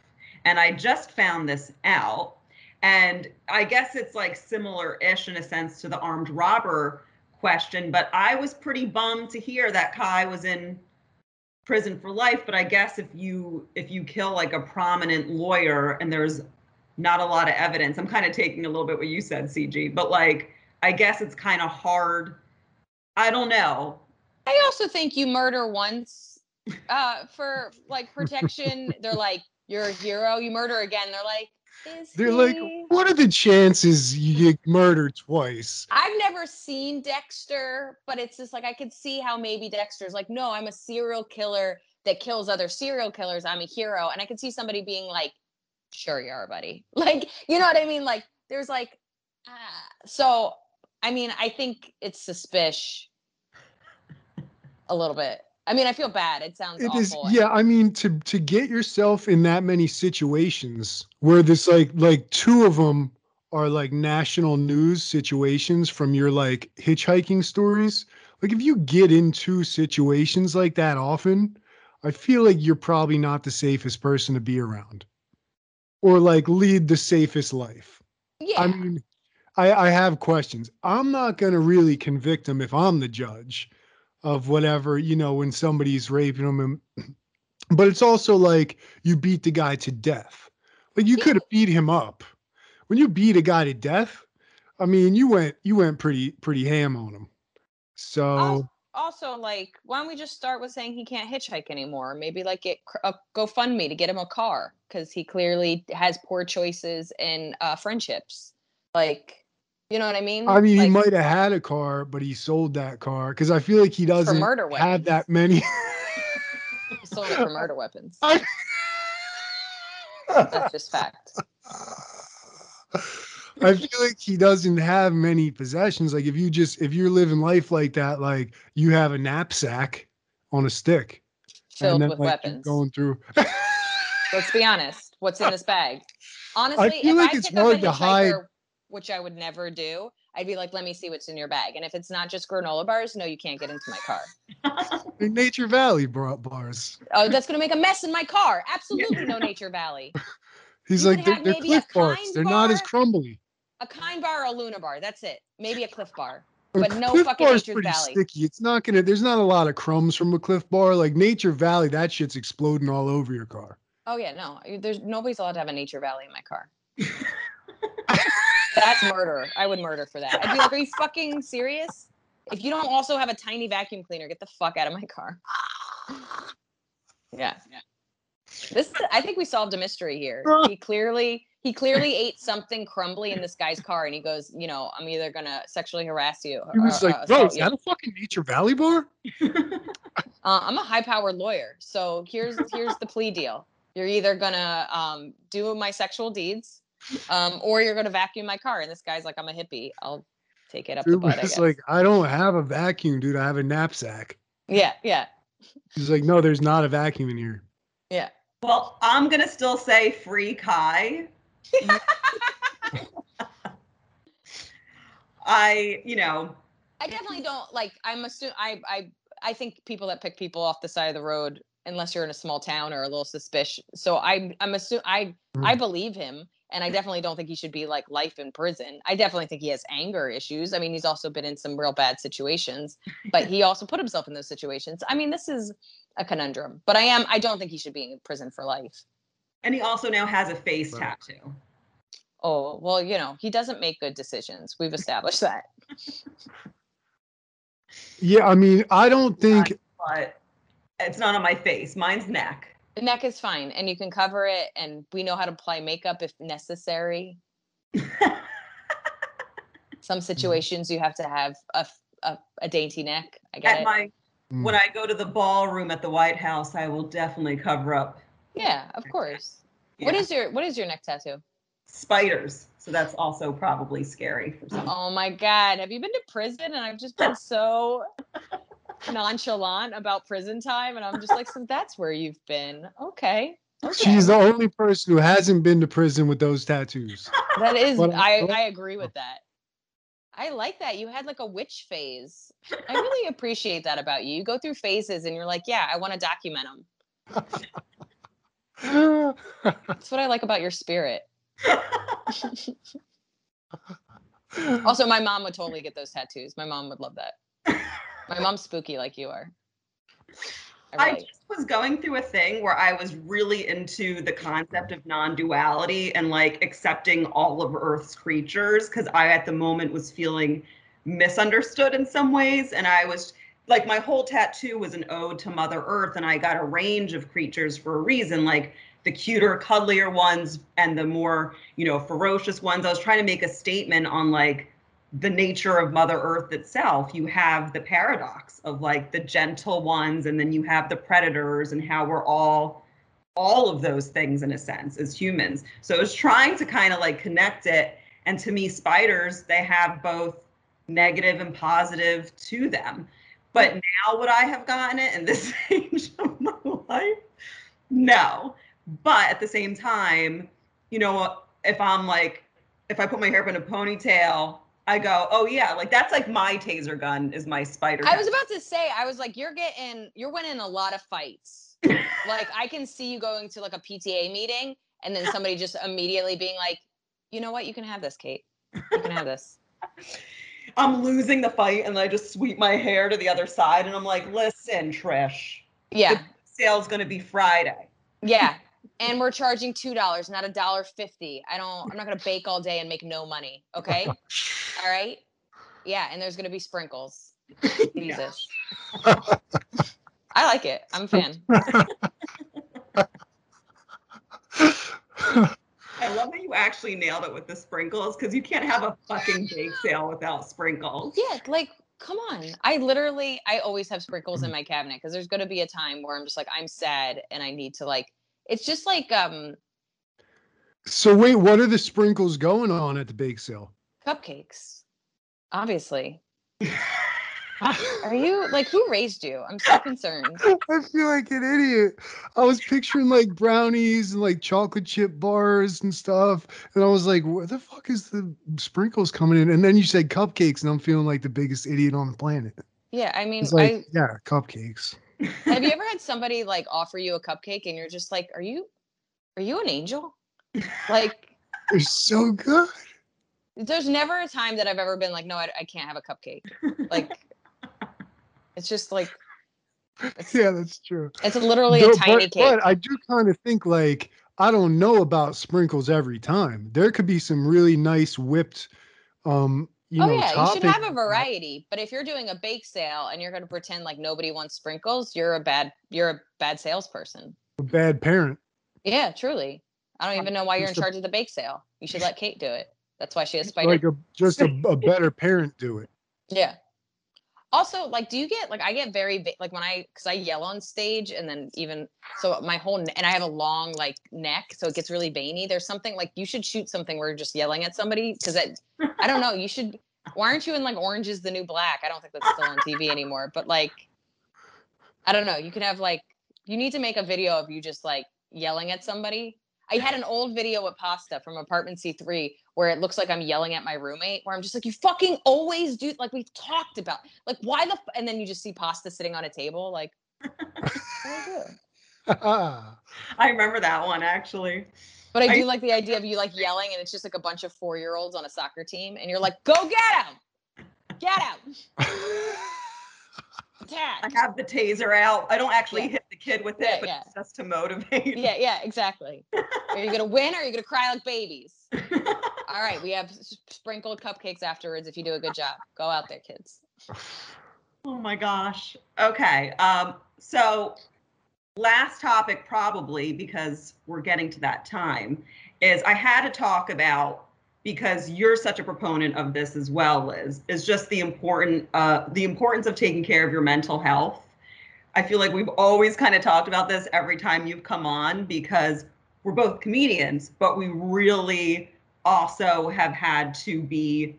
And I just found this out. And I guess it's like similar ish in a sense to the armed robber question. But I was pretty bummed to hear that Kai was in prison for life. But I guess if you if you kill like a prominent lawyer and there's not a lot of evidence, I'm kind of taking a little bit what you said, CG, but like I guess it's kind of hard. I don't know. I also think you murder once uh, for like protection. they're like, you're a hero. You murder again. They're like, is They're like, what are the chances you get murdered twice? I've never seen Dexter, but it's just like I could see how maybe Dexter's like, no, I'm a serial killer that kills other serial killers. I'm a hero. And I could see somebody being like, sure you are, buddy. Like, you know what I mean? Like, there's like, ah. so I mean, I think it's suspicious a little bit. I mean, I feel bad. It sounds It is, yeah. I mean, to to get yourself in that many situations where this like like two of them are like national news situations from your like hitchhiking stories. Like if you get into situations like that often, I feel like you're probably not the safest person to be around, or like lead the safest life. Yeah. I mean, I, I have questions. I'm not going to really convict him if I'm the judge of whatever, you know, when somebody's raping him. And, but it's also like you beat the guy to death. Like you could have beat him up. When you beat a guy to death, I mean, you went you went pretty pretty ham on him. So Al- also, like, why don't we just start with saying he can't hitchhike anymore? Maybe like get a GoFundMe to get him a car because he clearly has poor choices in uh, friendships. Like, you know what I mean? I mean, he might have had a car, but he sold that car because I feel like he doesn't murder have that many. he sold it for murder weapons. I- That's just fact. I feel like he doesn't have many possessions. Like if you just if you're living life like that, like you have a knapsack on a stick, Filled then, with like, weapons. going through. Let's be honest. What's in this bag? Honestly, I feel like I it's hard to hide- which I would never do, I'd be like, "Let me see what's in your bag." And if it's not just granola bars, no, you can't get into my car. Nature Valley bro- bars. Oh, that's gonna make a mess in my car. Absolutely no Nature Valley. He's You like they're, they're Clif bars. They're not as crumbly. A kind bar or a Luna bar. That's it. Maybe a Clif bar. A But no Clif fucking Bar's Nature's pretty Valley. sticky. It's not gonna. There's not a lot of crumbs from a Clif Bar. Like Nature Valley, that shit's exploding all over your car. Oh yeah, no. There's nobody's allowed to have a Nature Valley in my car. That's murder. I would murder for that. I'd be like, "Are you fucking serious?" If you don't also have a tiny vacuum cleaner, get the fuck out of my car. Yeah. This I think we solved a mystery here. He clearly he clearly ate something crumbly in this guy's car and he goes, you know, I'm either gonna sexually harass you. He was or, like, uh, bro, is you." that a fucking Nature Valley bar? Uh, I'm a high powered lawyer. So here's here's the plea deal. You're either gonna um, do my sexual deeds, um, or you're gonna vacuum my car. And this guy's like, I'm a hippie. I'll take it up the butt. I guess. like, I don't have a vacuum, dude. I have a knapsack. yeah, yeah, He's like, no, there's not a vacuum in here. yeah. Well, I'm gonna still say free Kai. I, you know, I definitely don't like. I'm assuming. I I I think people that pick people off the side of the road, unless you're in a small town, are a little suspicious. So I I'm assuming I I Mm. believe him, and I mm. definitely don't think he should be like life in prison. I definitely think he has anger issues. I mean, he's also been in some real bad situations, but he also put himself in those situations. I mean, this is a conundrum. But I am. I don't think he should be in prison for life. and he also now has a face Right. tattoo. Oh well, you know, he doesn't make good decisions. We've established that. Yeah, I mean, I don't think but it's not on my face. Mine's neck. The neck is fine, and you can cover it, and we know how to apply makeup if necessary. Some situations you have to have a a dainty neck. I get At it. my Mm. when I go to the ballroom at the White House, I will definitely cover up. yeah, of course. What yeah, is your what is your neck tattoo? spiders? So that's also probably scary for some. Oh my god, have you been to prison? And I've just been so nonchalant about prison time, and I'm just like, so that's where you've been. Okay. Okay. she's the only person who hasn't been to prison with those tattoos. That is, I, I agree with that. I like that. You had like a witch phase. I really appreciate that about you. You go through phases and you're like, yeah, I want to document them. That's what I like about your spirit. Also, my mom would totally get those tattoos. My mom would love that. My mom's spooky like you are. I I really, just was going through a thing where I was really into the concept of non-duality and like accepting all of Earth's creatures because I at the moment was feeling misunderstood in some ways and I was like my whole tattoo was an ode to Mother Earth and I got a range of creatures for a reason like the cuter cuddlier ones and the more you know ferocious ones I was trying to make a statement on like the nature of Mother Earth itself. You have the paradox of like the gentle ones, and then you have the predators, and how we're all all of those things in a sense as humans. So it's trying to kind of like connect it. And to me, spiders, they have both negative and positive to them. But now would I have gotten it in this stage of my life? No. But at the same time, you know, if I'm like, if I put my hair up in a ponytail, I go, oh yeah, like that's like my taser gun is my spider. I was about to say, I was like, you're getting, you're winning a lot of fights. like I can see you going to like a PTA meeting and then somebody just immediately being like, you know what, you can have this, Kate. You can have this. I'm losing the fight and I just sweep my hair to the other side and I'm like, listen, Trish, Yeah, The sale's gonna be Friday. yeah. And we're charging two dollars, not a dollar fifty. I don't. I'm not gonna bake all day and make no money. Okay. All right. Yeah, and there's gonna be sprinkles. Jesus. I like it. I'm a fan. I love that you actually nailed it with the sprinkles because you can't have a fucking bake sale without sprinkles. Yeah, like come on. I literally I always have sprinkles in my cabinet because there's gonna be a time where I'm just like I'm sad and I need to like it's just like um so wait, what are the sprinkles going on at the bake sale? cupcakes. Obviously. Are you like who raised you? I'm so concerned. I feel like an idiot. I was picturing like brownies and like chocolate chip bars and stuff. And I was like, where the fuck is the sprinkles coming in? And then you said cupcakes, and I'm feeling like the biggest idiot on the planet. Yeah, I mean It's like, I yeah, cupcakes. Have you ever had somebody like offer you a cupcake and you're just like, Are you are you an angel? Like They're so good. there's never a time that I've ever been like, no, I, I can't have a cupcake. Like, it's just like, it's, Yeah, that's true. it's literally Though- a tiny but, cake. but I do kind of think like I don't know about sprinkles every time. There could be some really nice whipped um you oh know, yeah, you should have a variety. But if you're doing a bake sale and you're going to pretend like nobody wants sprinkles, you're a bad you're a bad salesperson. A bad parent. Yeah, truly. I don't even know why you're in a- charge of the bake sale. You should let Kate do it. That's why she has spider. Like a just a, a better parent do it. Yeah. Also, like, do you get like I get very like when I because I yell on stage and then even so my whole and I have a long like neck, so it gets really veiny. There's something like you should shoot something where you're just yelling at somebody because I I don't know. You should. Why aren't you in like Orange is the New Black? I don't think that's still on TV anymore. But like, I don't know. You could have like you need to make a video of you just like yelling at somebody. I had an old video with Pasta from Apartment C3 where it looks like I'm yelling at my roommate, where I'm just like, you fucking always do, like we've talked about, like why the, f-? and then you just see Pasta sitting on a table, like, I remember that one actually. But I I- do like the idea of you like yelling, and it's just like a bunch of four year olds on a soccer team, and you're like, go get him, get him, I have the taser out. I don't actually Yeah. hit the kid with it, Yeah, but yeah. it's just to motivate. Yeah, yeah, exactly. Are you gonna win or are you gonna cry like babies? All right, we have sprinkled cupcakes afterwards if you do a good job. Go out there, kids. Oh my gosh. Okay. Um, so last topic probably because we're getting to that time is I had to talk about because you're such a proponent of this as well, Liz, is just the important uh the importance of taking care of your mental health. I feel like we've always kind of talked about this every time you've come on because we're both comedians, but we really also have had to be,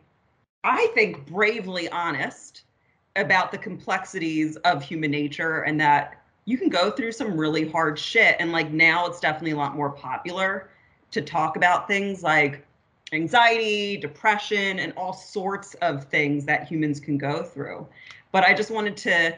I think, bravely honest about the complexities of human nature and that you can go through some really hard shit. And like now it's definitely a lot more popular to talk about things like anxiety, depression, and all sorts of things that humans can go through. But I just wanted to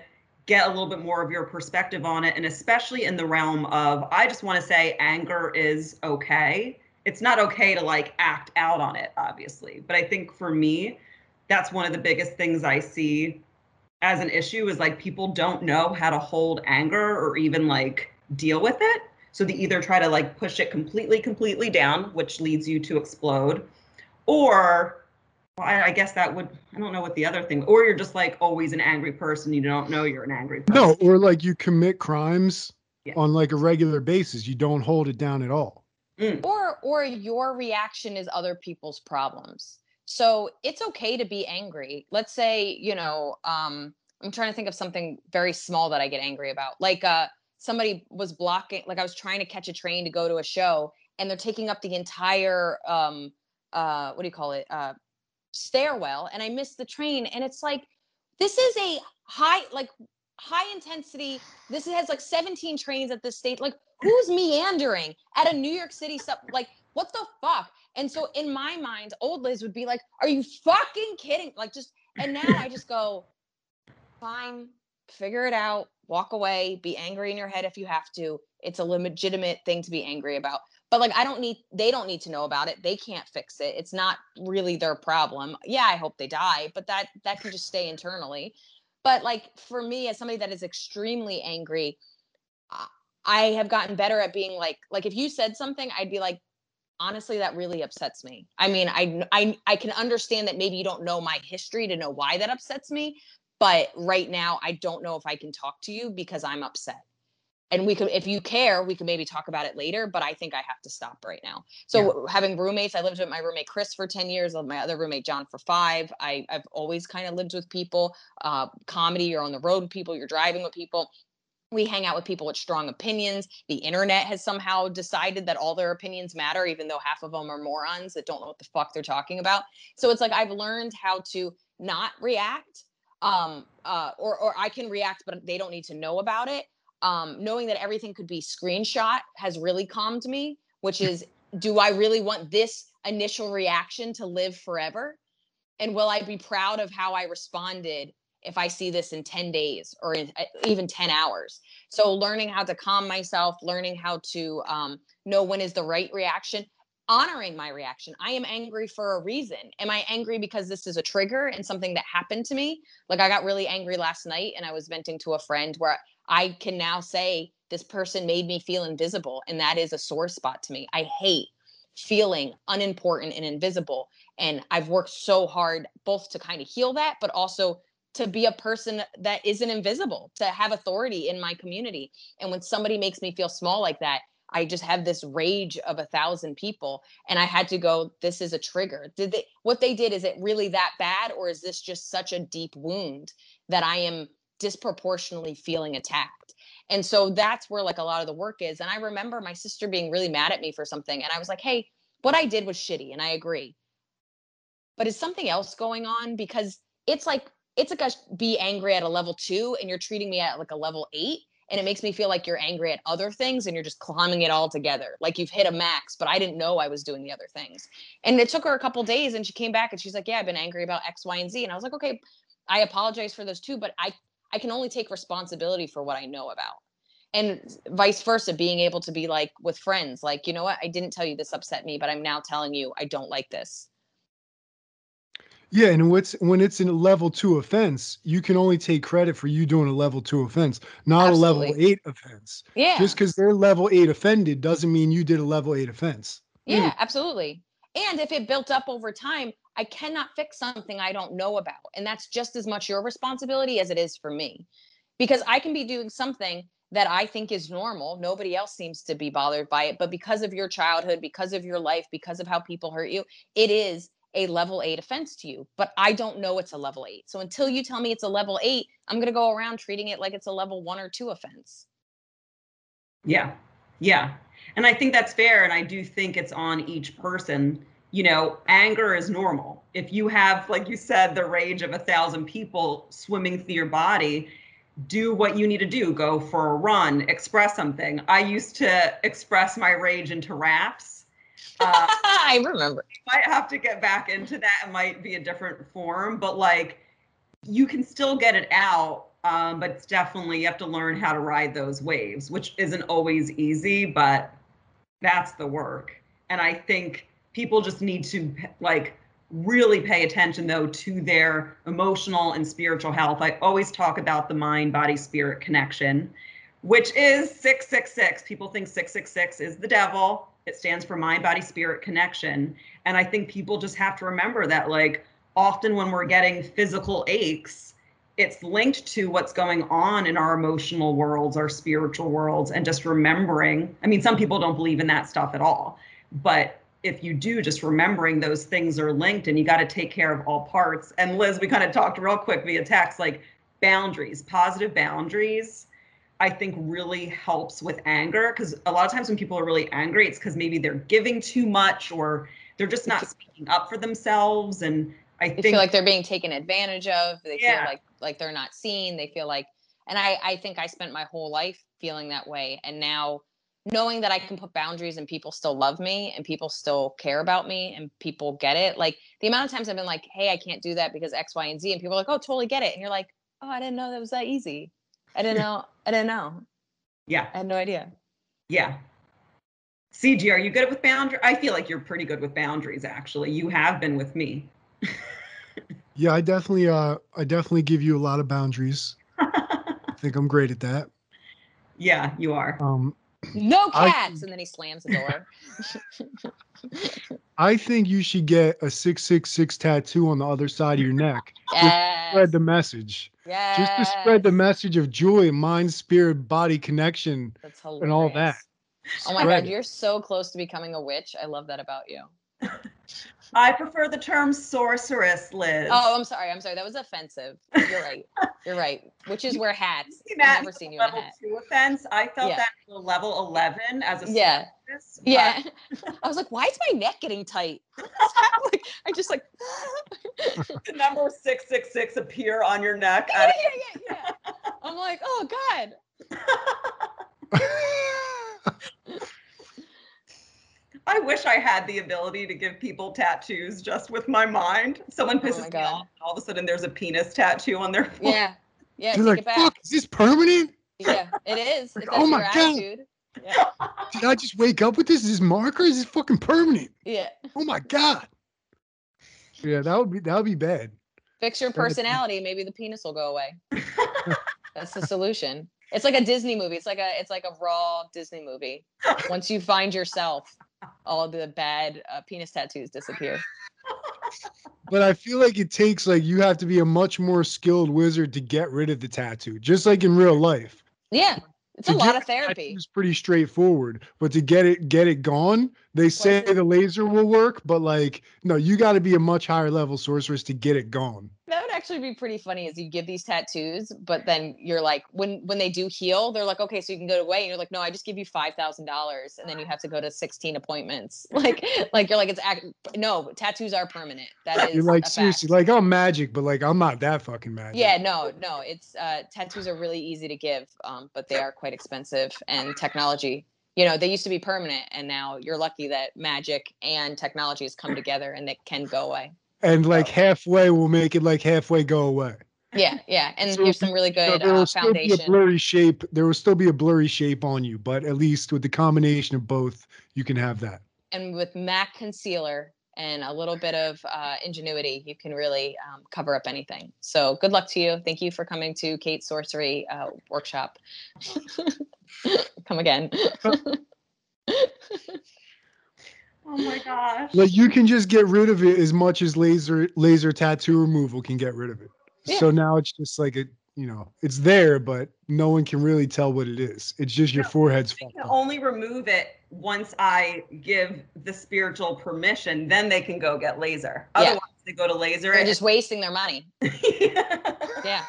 get a little bit more of your perspective on it, and especially in the realm of, I just want to say anger is okay. It's not okay to like act out on it, obviously. But I think for me, that's one of the biggest things I see as an issue is like people don't know how to hold anger or even like deal with it. So they either try to like push it completely, completely down, which leads you to explode, or well, I, I guess that would, I don't know what the other thing, or you're just like always an angry person. You don't know you're an angry person. No, or like you commit crimes Yeah. on like a regular basis. You don't hold it down at all. Mm. Or or your reaction is other people's problems. So it's okay to be angry. Let's say, you know, um, I'm trying to think of something very small that I get angry about. Like uh somebody was blocking, like I was trying to catch a train to go to a show and they're taking up the entire um uh what do you call it? Uh stairwell and I missed the train. And it's like, this is a high, like high intensity. This has like 17 trains at this state. Like, who's meandering at a New York City sub? Like, what the fuck? And so in my mind, old Liz would be like, Are you fucking kidding? Like, just, and now I just go, Fine, figure it out, walk away, be angry in your head if you have to. It's a legitimate thing to be angry about. But like, I don't need, they don't need to know about it. They can't fix it. It's not really their problem. Yeah, I hope they die, but that, that can just stay internally. But like, for me, as somebody that is extremely angry, I- have gotten better at being like, like if you said something, I'd be like, honestly, that really upsets me. I mean, I, I, I can understand that maybe you don't know my history to know why that upsets me, but right now I don't know if I can talk to you because I'm upset. And we could, if you care, we could maybe talk about it later. But I think I have to stop right now. So having roommates, I lived with my roommate Chris for ten years, my other roommate John for five. I, I've always kind of lived with people. Uh, comedy, you're on the road with people, you're driving with people we hang out with people with strong opinions. The internet has somehow decided that all their opinions matter, even though half of them are morons that don't know what the fuck they're talking about. So it's like I've learned how to not react, um, uh, or or I can react, but they don't need to know about it. Um, knowing that everything could be screenshot has really calmed me. Which is, do I really want this initial reaction to live forever? And will I be proud of how I responded if I see this in 10 days or in, uh, even 10 hours. So learning how to calm myself, learning how to um, know when is the right reaction, honoring my reaction. I am angry for a reason. Am I angry because this is a trigger and something that happened to me? Like I got really angry last night and I was venting to a friend where I can now say this person made me feel invisible and that is a sore spot to me. I hate feeling unimportant and invisible And I've worked so hard both to kind of heal that, but also to be a person that isn't invisible, to have authority in my community. And when somebody makes me feel small like that, I just have this rage of a thousand people. And I had to go, this is a trigger. Did they what they did, is it really that bad? Or is this just such a deep wound that I am disproportionately feeling attacked? And so that's where like a lot of the work is. And I remember my sister being really mad at me for something. And I was like, hey, what I did was shitty. And I agree. But is something else going on? Because it's like, it's like a be angry at a level two and you're treating me at like a level eight and it makes me feel like you're angry at other things and you're just climbing it all together like you've hit a max but i didn't know i was doing the other things and it took her a couple days and she came back and she's like yeah i've been angry about x y and z and i was like okay i apologize for those too but i i can only take responsibility for what i know about and vice versa being able to be like with friends like you know what i didn't tell you this upset me but i'm now telling you i don't like this Yeah, and what's when it's in a level two offense, you can only take credit for you doing a level two offense, not a level eight offense. yeah Just because they're level eight offended doesn't mean you did a level eight offense. Yeah, absolutely. And if it built up over time, I cannot fix something I don't know about. And that's just as much your responsibility as it is for me. Because I can be doing something that I think is normal. Nobody else seems to be bothered by it. But because of your childhood, because of your life, because of how people hurt you, it is a level eight offense to you. But I don't know it's a level eight. So until you tell me it's a level eight, I'm going to go around treating it like it's a level one or two offense. Yeah. Yeah. And I think that's fair. And I do think it's on each person. You know, anger is normal. If you have, like you said, the rage of a thousand people swimming through your body, do what you need to do. Go for a run, express something. I used to express my rage into raps. Uh, I remember. You might have to get back into that. It might be a different form, but like you can still get it out. Um, but it's definitely you have to learn how to ride those waves, which isn't always easy, but that's the work. And I think people just need to like really pay attention though to their emotional and spiritual health. I always talk about the mind body spirit connection, which is 666. People think 666 is the devil. It stands for mind body spirit connection. And I think people just have to remember that like often when we're getting physical aches, it's linked to what's going on in our emotional worlds, our spiritual worlds, and just remembering. I mean, some people don't believe in that stuff at all, but if you do, just remembering those things are linked and you got to take care of all parts. And Liz, we kind of talked real quick via text like boundaries, positive boundaries. I think really helps with anger because a lot of times when people are really angry, it's because maybe they're giving too much or they're just not speaking up for themselves. And I they think feel like they're being taken advantage of they Yeah. feel like like they're not seen they feel like and i i think i spent my whole life feeling that way and now knowing that i can put boundaries and people still love me and people still care about me and people get it like the amount of times i've been like hey i can't do that because x y and z and people are like oh totally get it and you're like oh i didn't know that was that easy i didn't know i didn't know yeah, i had no idea yeah. CG, are you good with boundaries? I feel like you're pretty good with boundaries, actually. You have been with me. Yeah, I definitely uh I definitely give you a lot of boundaries. I think I'm great at that. yeah, you are. Um no I- cats and then he slams the door I think you should get a 666 tattoo on the other side of your neck. yes. Spread the message. yes. Just to spread the message of joy, mind, spirit, body connection. That's and all that. hilarious. Oh my god, it. you're so close to becoming a witch. I love that about you. I prefer the term sorceress, Liz. Oh, I'm sorry. I'm sorry. That was offensive. You're right. You're right. Which is wear hats. See I've never seen you in a level hat. two offense. I felt Yeah. that was a level 11 as a Yeah. sorceress, but Yeah. I was like, why is my neck getting tight? like, I just like the number 666 appear on your neck. yeah, yeah, yeah, yeah. I'm like, oh God. I wish I had the ability to give people tattoos just with my mind. Someone Oh pisses me off, and all of a sudden there's a penis tattoo on their forehead. Yeah. Yeah. You're like, fuck, is this permanent? Yeah, it is. Like, oh my God. attitude. Yeah. Did I just wake up with this? Is this marker? Is this fucking permanent? Yeah. Oh my god. Yeah, that would be that would be bad. Fix your personality. Maybe the penis will go away. That's the solution. It's like a Disney movie. It's like a it's like a raw Disney movie. Once you find yourself, all the bad uh, penis tattoos disappear. but I feel like it takes like you have to be a much more skilled wizard to get rid of the tattoo, just like in real life. Yeah. It's a lot of therapy. It's pretty straightforward, but to get it get it gone, they say the laser will work, but like no, you got to be a much higher level sorceress to get it gone. That would actually be pretty funny is you give these tattoos, but then you're like, when when they do heal, they're like, okay, so you can go away. And you're like, no, I just give you five thousand dollars, and then you have to go to sixteen appointments. Like, like you're like, it's act- no tattoos are permanent. That is You're like a fact. seriously, like I'm magic, but like I'm not that fucking magic. Yeah, no, no. It's uh, tattoos are really easy to give, um, but they are quite expensive. And technology, you know, they used to be permanent, and now you're lucky that magic and technology has come together and they can go away. and like halfway will make it like halfway go away. Yeah, yeah. And So here's some really So good there will uh, still be a foundation. blurry shape. There will still be a blurry shape on you, but at least with the combination of both, you can have that. and with MAC concealer and a little bit of uh, ingenuity, you can really um, cover up anything. So good luck to you. Thank you for coming to Kate's Sorcery uh, Workshop. Come again. Oh my gosh. Like you can just get rid of it as much as laser laser tattoo removal can get rid of it. Yeah. So now it's just like a you know it's there, but no one can really tell what it is. It's just your No, forehead's They can only remove it once I give the spiritual permission. Then they can go get laser. Yeah. Otherwise, they go to laser. They're and- just wasting their money. yeah. Yeah.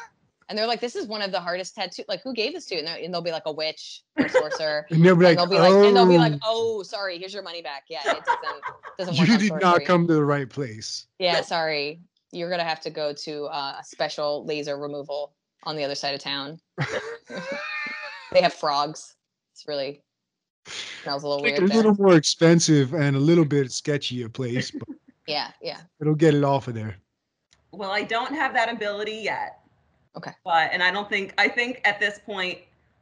And they're like, this is one of the hardest tattoo. Like, who gave this to you? And, they're- and they'll be like a witch or sorcerer. And they'll be and like, they'll be like, and they'll be like, "Oh, oh, sorry, here's your money back. Yeah, it doesn't doesn't work. you did not come to the right place. Yeah, sorry. You're gonna have to go to uh, a special laser removal on the other side of town. they have frogs. It's really smells a little Like a weird. there. little more expensive and a little bit sketchy a place, but Yeah, yeah. it'll get it off of there. Well, I don't have that ability yet. Okay. But and I don't think I think at this point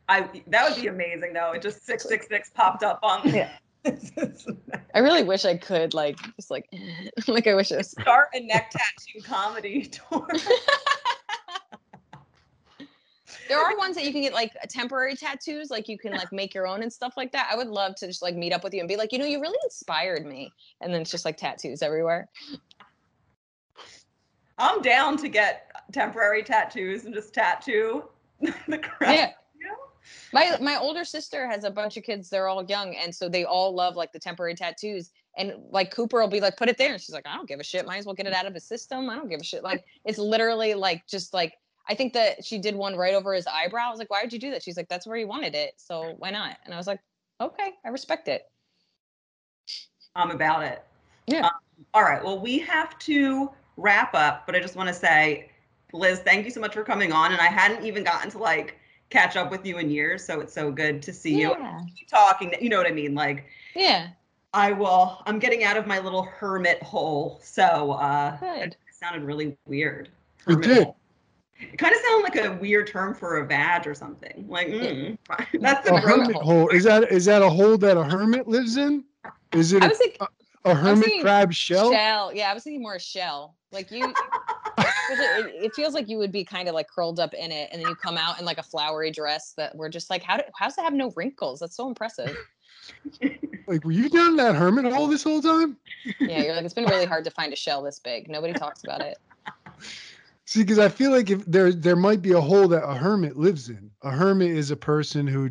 I that would be amazing though. It just six six six popped up on Yeah. I really wish I could like just like like I wish it was. start a neck tattoo comedy tour. There are ones that you can get like temporary tattoos, like you can like make your own and stuff like that. I would love to just like meet up with you and be like, you know, you really inspired me. And then it's just like tattoos everywhere. I'm down to get temporary tattoos and just tattoo the crap. Yeah. My my older sister has a bunch of kids. They're all young, and so they all love like the temporary tattoos. And like Cooper will be like, "Put it there," and she's like, "I don't give a shit. Might as well get it out of his system. I don't give a shit." Like it's literally like just like I think that she did one right over his eyebrow. I was like, "Why would you do that?" She's like, "That's where he wanted it, so why not?" And I was like, "Okay, I respect it." I'm about it. Yeah. Um, all right. Well, we have to wrap up, but I just want to say, Liz, thank you so much for coming on. And I hadn't even gotten to like catch up with you in years, so it's so good to see you Keep talking. You know what I mean? Like Yeah. I will. I'm getting out of my little hermit hole. So uh, Good. it sounded really weird. It did. hole. It kind of sounded like a weird term for a badge or something. Like mm, that's A the hermit hermit hole. hole. Is that is that a hole that a hermit lives in? Is it I a, was like, a hermit crab shell? shell. Yeah, I was thinking more a shell. Like you. it, it- it feels like you would be kind of like curled up in it, and then you come out in like a flowery dress that we're just like, how do, how's it have no wrinkles? That's so impressive. Like, were you down in that hermit hole this whole time? Yeah, you're like, it's been really hard to find a shell this big. Nobody talks about it. See, because I feel like if there there might be a hole that a hermit lives in. A hermit is a person who,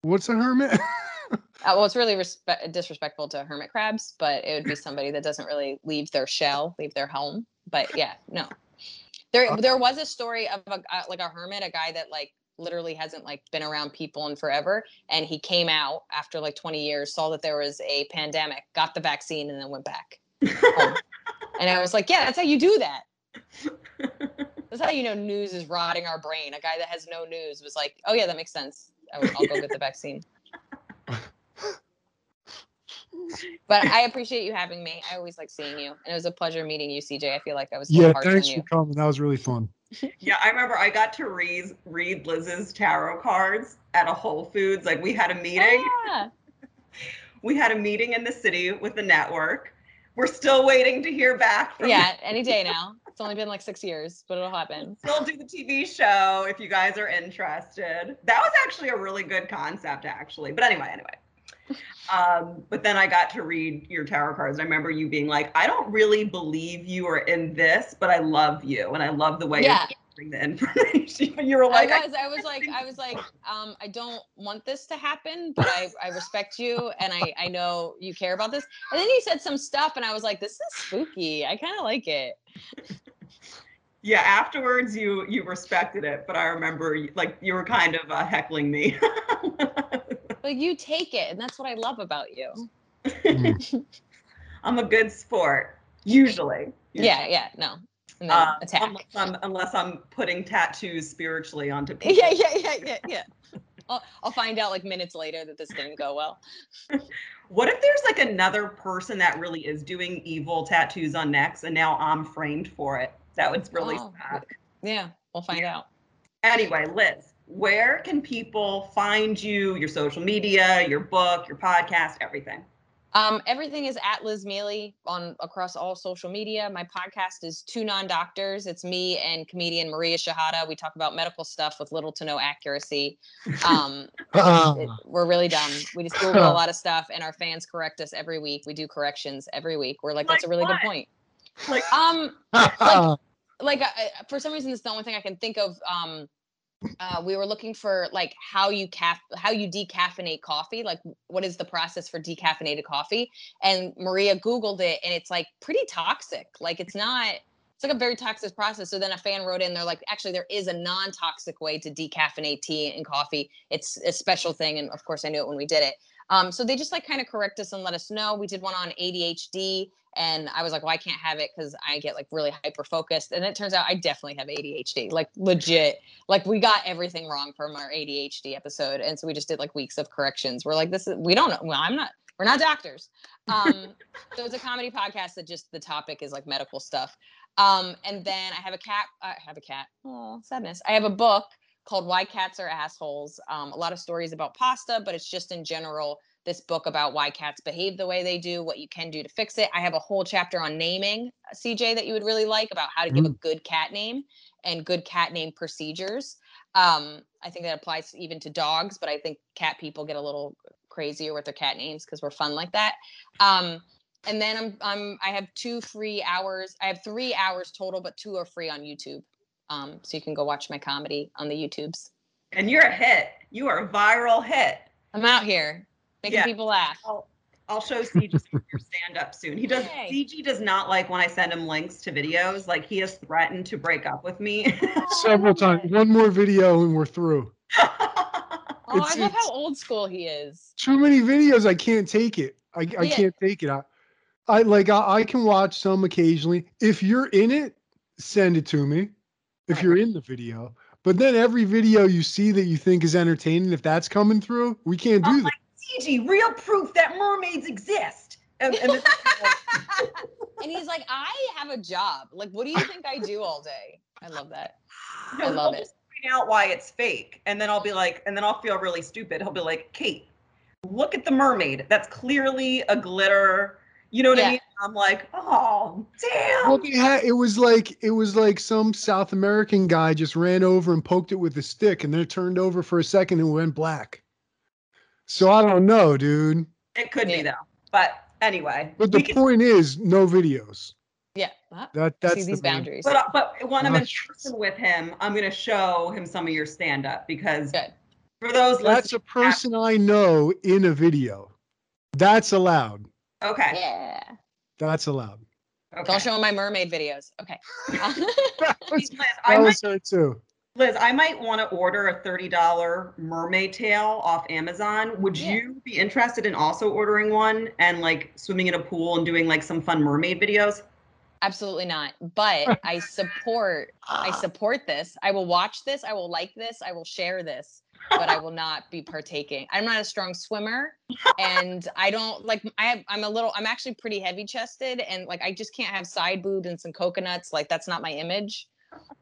what's a hermit? Uh, well, it's really respe- disrespectful to hermit crabs, but it would be somebody that doesn't really leave their shell, leave their home. But yeah, no. There, there was a story of a uh, like a hermit, a guy that like literally hasn't like been around people in forever, and he came out after like 20 years, saw that there was a pandemic, got the vaccine, and then went back home. and I was like, yeah, that's how you do that. That's how you know news is rotting our brain. A guy that has no news was like, oh yeah, that makes sense. I will, I'll go get the vaccine. But I appreciate you having me. I always like seeing you, and it was a pleasure meeting you, CJ. I feel like I was yeah, little harsh thanks you. for coming. That was really fun. Yeah, I remember I got to read read Liz's tarot cards at a Whole Foods. Like we had a meeting. Yeah. We had a meeting in the city with the network. We're still waiting to hear back from yeah, any day now. It's only been like six years, but it'll happen. Still do the TV show if you guys are interested. That was actually a really good concept, actually. But anyway, anyway. Um, but then I got to read your tarot cards. I remember you being like, I don't really believe you are in this, but I love you. And I love the way Yeah. You're the information. you were like, I was, I was like, I was like, um, I don't want this to happen, but I, I respect you and I, I know you care about this. And then he said some stuff, and I was like, this is spooky. I kind of like it. yeah, afterwards you you respected it, but I remember like you were kind of uh, heckling me. but you take it, and that's what I love about you. I'm a good sport, usually. Yeah, yeah, no, and then Um, attack. unless, I'm, unless I'm putting tattoos spiritually onto people. Yeah, yeah, yeah, yeah, yeah. I'll, I'll find out like minutes later that this didn't go well. What if there's like another person that really is doing evil tattoos on necks and now I'm framed for it? That would really Oh, suck. Yeah, we'll find out. Anyway, Liz, where can people find you, your social media, your book, your podcast, everything? Um, everything is at Liz Miele on across all social media. My podcast is Two Non Doctors. It's me and comedian Maria Shehata. We talk about medical stuff with little to no accuracy. Um, it- we're really dumb. We just Google a lot of stuff, and our fans correct us every week. We do corrections every week. We're like, that's a really what? good point. Like, Um, like like I, I- for some reason it's the only thing i can think of um uh, we were looking for like how you cap how you decaffeinate coffee like what is the process for decaffeinated coffee? And maria googled it and it's like pretty toxic. Like it's not it's like a very toxic process. So then a fan wrote in they're like actually there is a non-toxic way to decaffeinate tea and coffee. It's a special thing. And of course i knew it when we did it um, so they just like kind of correct us and let us know we did one on adhd and I was like, well, I can't have it because I get like really hyper focused. And it turns out I definitely have ADHD, like legit. Like we got everything wrong from our ADHD episode, and so we just did like weeks of corrections. We're like, this is we don't know. Well, I'm not. We're not doctors. Um, so it's a comedy podcast that just the topic is like medical stuff. Um, and then I have a cat. I have a cat. Oh, sadness. I have a book called Why Cats Are Assholes. Um, a lot of stories about pasta, but it's just in general this book about why cats behave the way they do, what you can do to fix it. I have a whole chapter on naming, uh, CJ, that you would really like about how to give a good cat name and good cat name procedures. Um, I think that applies even to dogs, but I think cat people get a little crazier with their cat names because we're fun like that. Um, and then I'm, I'm I have two free hours. I have three hours total, but two are free on YouTube. Um, so you can go watch my comedy on the YouTubes. and you're a hit. You are a viral hit. I'm out here making Yeah. people laugh. I'll, I'll show CG your stand up soon. He does. Yay. CG does not like when I send him links to videos. Like he has threatened to break up with me. Several times. One more video and we're through. Oh, It's- I love how old school he is. Too many videos. I can't take it. I, I Yeah. can't take it. I, I like I, I can watch some occasionally. If you're in it, send it to me. If you're in the video. But then every video you see that you think is entertaining, if that's coming through, we can't do I'm that. CG, real proof that mermaids exist. And, and like, and he's like, I have a job. Like, what do you think I do all day? I love that. no, I love he'll it. just point out why it's fake, and then I'll be like, and then I'll feel really stupid. He'll be like, Kate, look at the mermaid. That's clearly a glitter. You know what Yeah. I mean? I'm like, oh damn. Well, they had, it was like it was like some South American guy just ran over and poked it with a stick, and then it turned over for a second and went black. So I don't know, dude. It could be though. But anyway, But the can- point is, no videos. Yeah. Huh? That See that's these the main- boundaries. but uh, but when I'm in person with him, I'm gonna show him some of your stand up because Good. for those That's a listening, person I know in a video. That's allowed. okay, Yeah. That's allowed. okay. Don't show him my mermaid videos. Okay. That was, Liz, I that might, was her too. Liz, I might want to order a $30 mermaid tail off Amazon. Would Yeah. you be interested in also ordering one and like swimming in a pool and doing like some fun mermaid videos? Absolutely not. But I support. I support this. I will watch this. I will like this. I will share this. But I will not be partaking. I'm not a strong swimmer, and I don't like. I have. I'm a little. I'm actually pretty heavy chested, and like I just can't have side boob and some coconuts. Like that's not my image.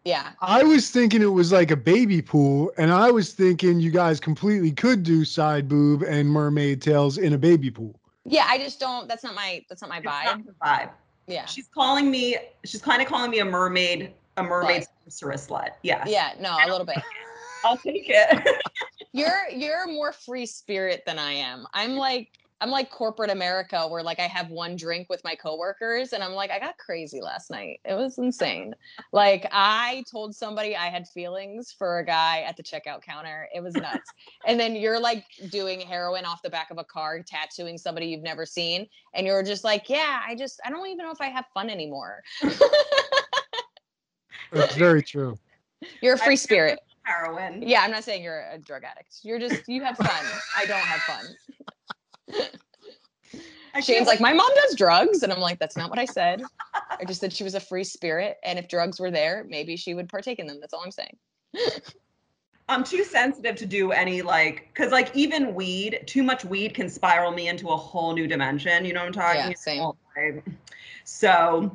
Yeah. I was thinking it was like a baby pool, and I was thinking you guys completely could do side boob and mermaid tails in a baby pool. Yeah. I just don't. That's not my. That's not my It's vibe. not the vibe. Yeah. She's calling me, she's kind of calling me a mermaid, a mermaid sorceress slut. Yeah. Yeah. No. A little bit. I'll take it. you're you're more free spirit than I am. I'm like I'm like corporate America where like I have one drink with my coworkers and I'm like I got crazy last night. It was insane. Like I told somebody I had feelings for a guy at the checkout counter. It was nuts. and then you're like doing heroin off the back of a car tattooing somebody you've never seen and you're just like, "Yeah, I just I don't even know if I have fun anymore." It's very true. You're a free spirit. Heroin. Yeah, I'm not saying you're a drug addict. You're just you have fun. I don't have fun. Shane's like, my mom does drugs. And I'm like, that's not what I said. I just said she was a free spirit. And if drugs were there, maybe she would partake in them. That's all I'm saying. I'm too sensitive to do any like, cause like even weed, too much weed can spiral me into a whole new dimension. You know what I'm talking Yeah, same. So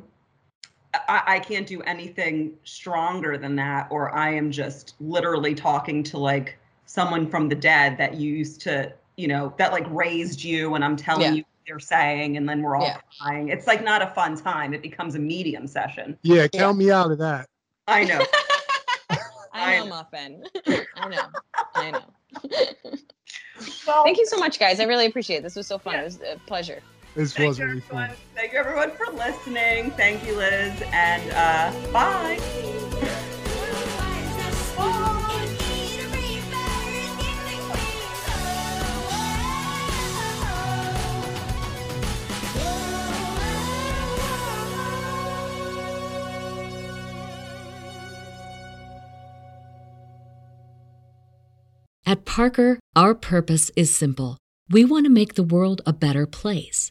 I, I can't do anything stronger than that, or I am just literally talking to like someone from the dead that you used to, you know, that like raised you, and I'm telling Yeah. you what they're saying, and then we're all Yeah. crying. It's like not a fun time. It becomes a medium session. Yeah, count me out of that. I know. I know, I- Muffin. I know. I know. Thank you so much, guys. I really appreciate it. This was so fun. It was a pleasure. This Thank was you, really fun. everyone. Thank you, everyone, for listening. Thank you, Liz, and uh, bye. At Parker, our purpose is simple. We want to make the world a better place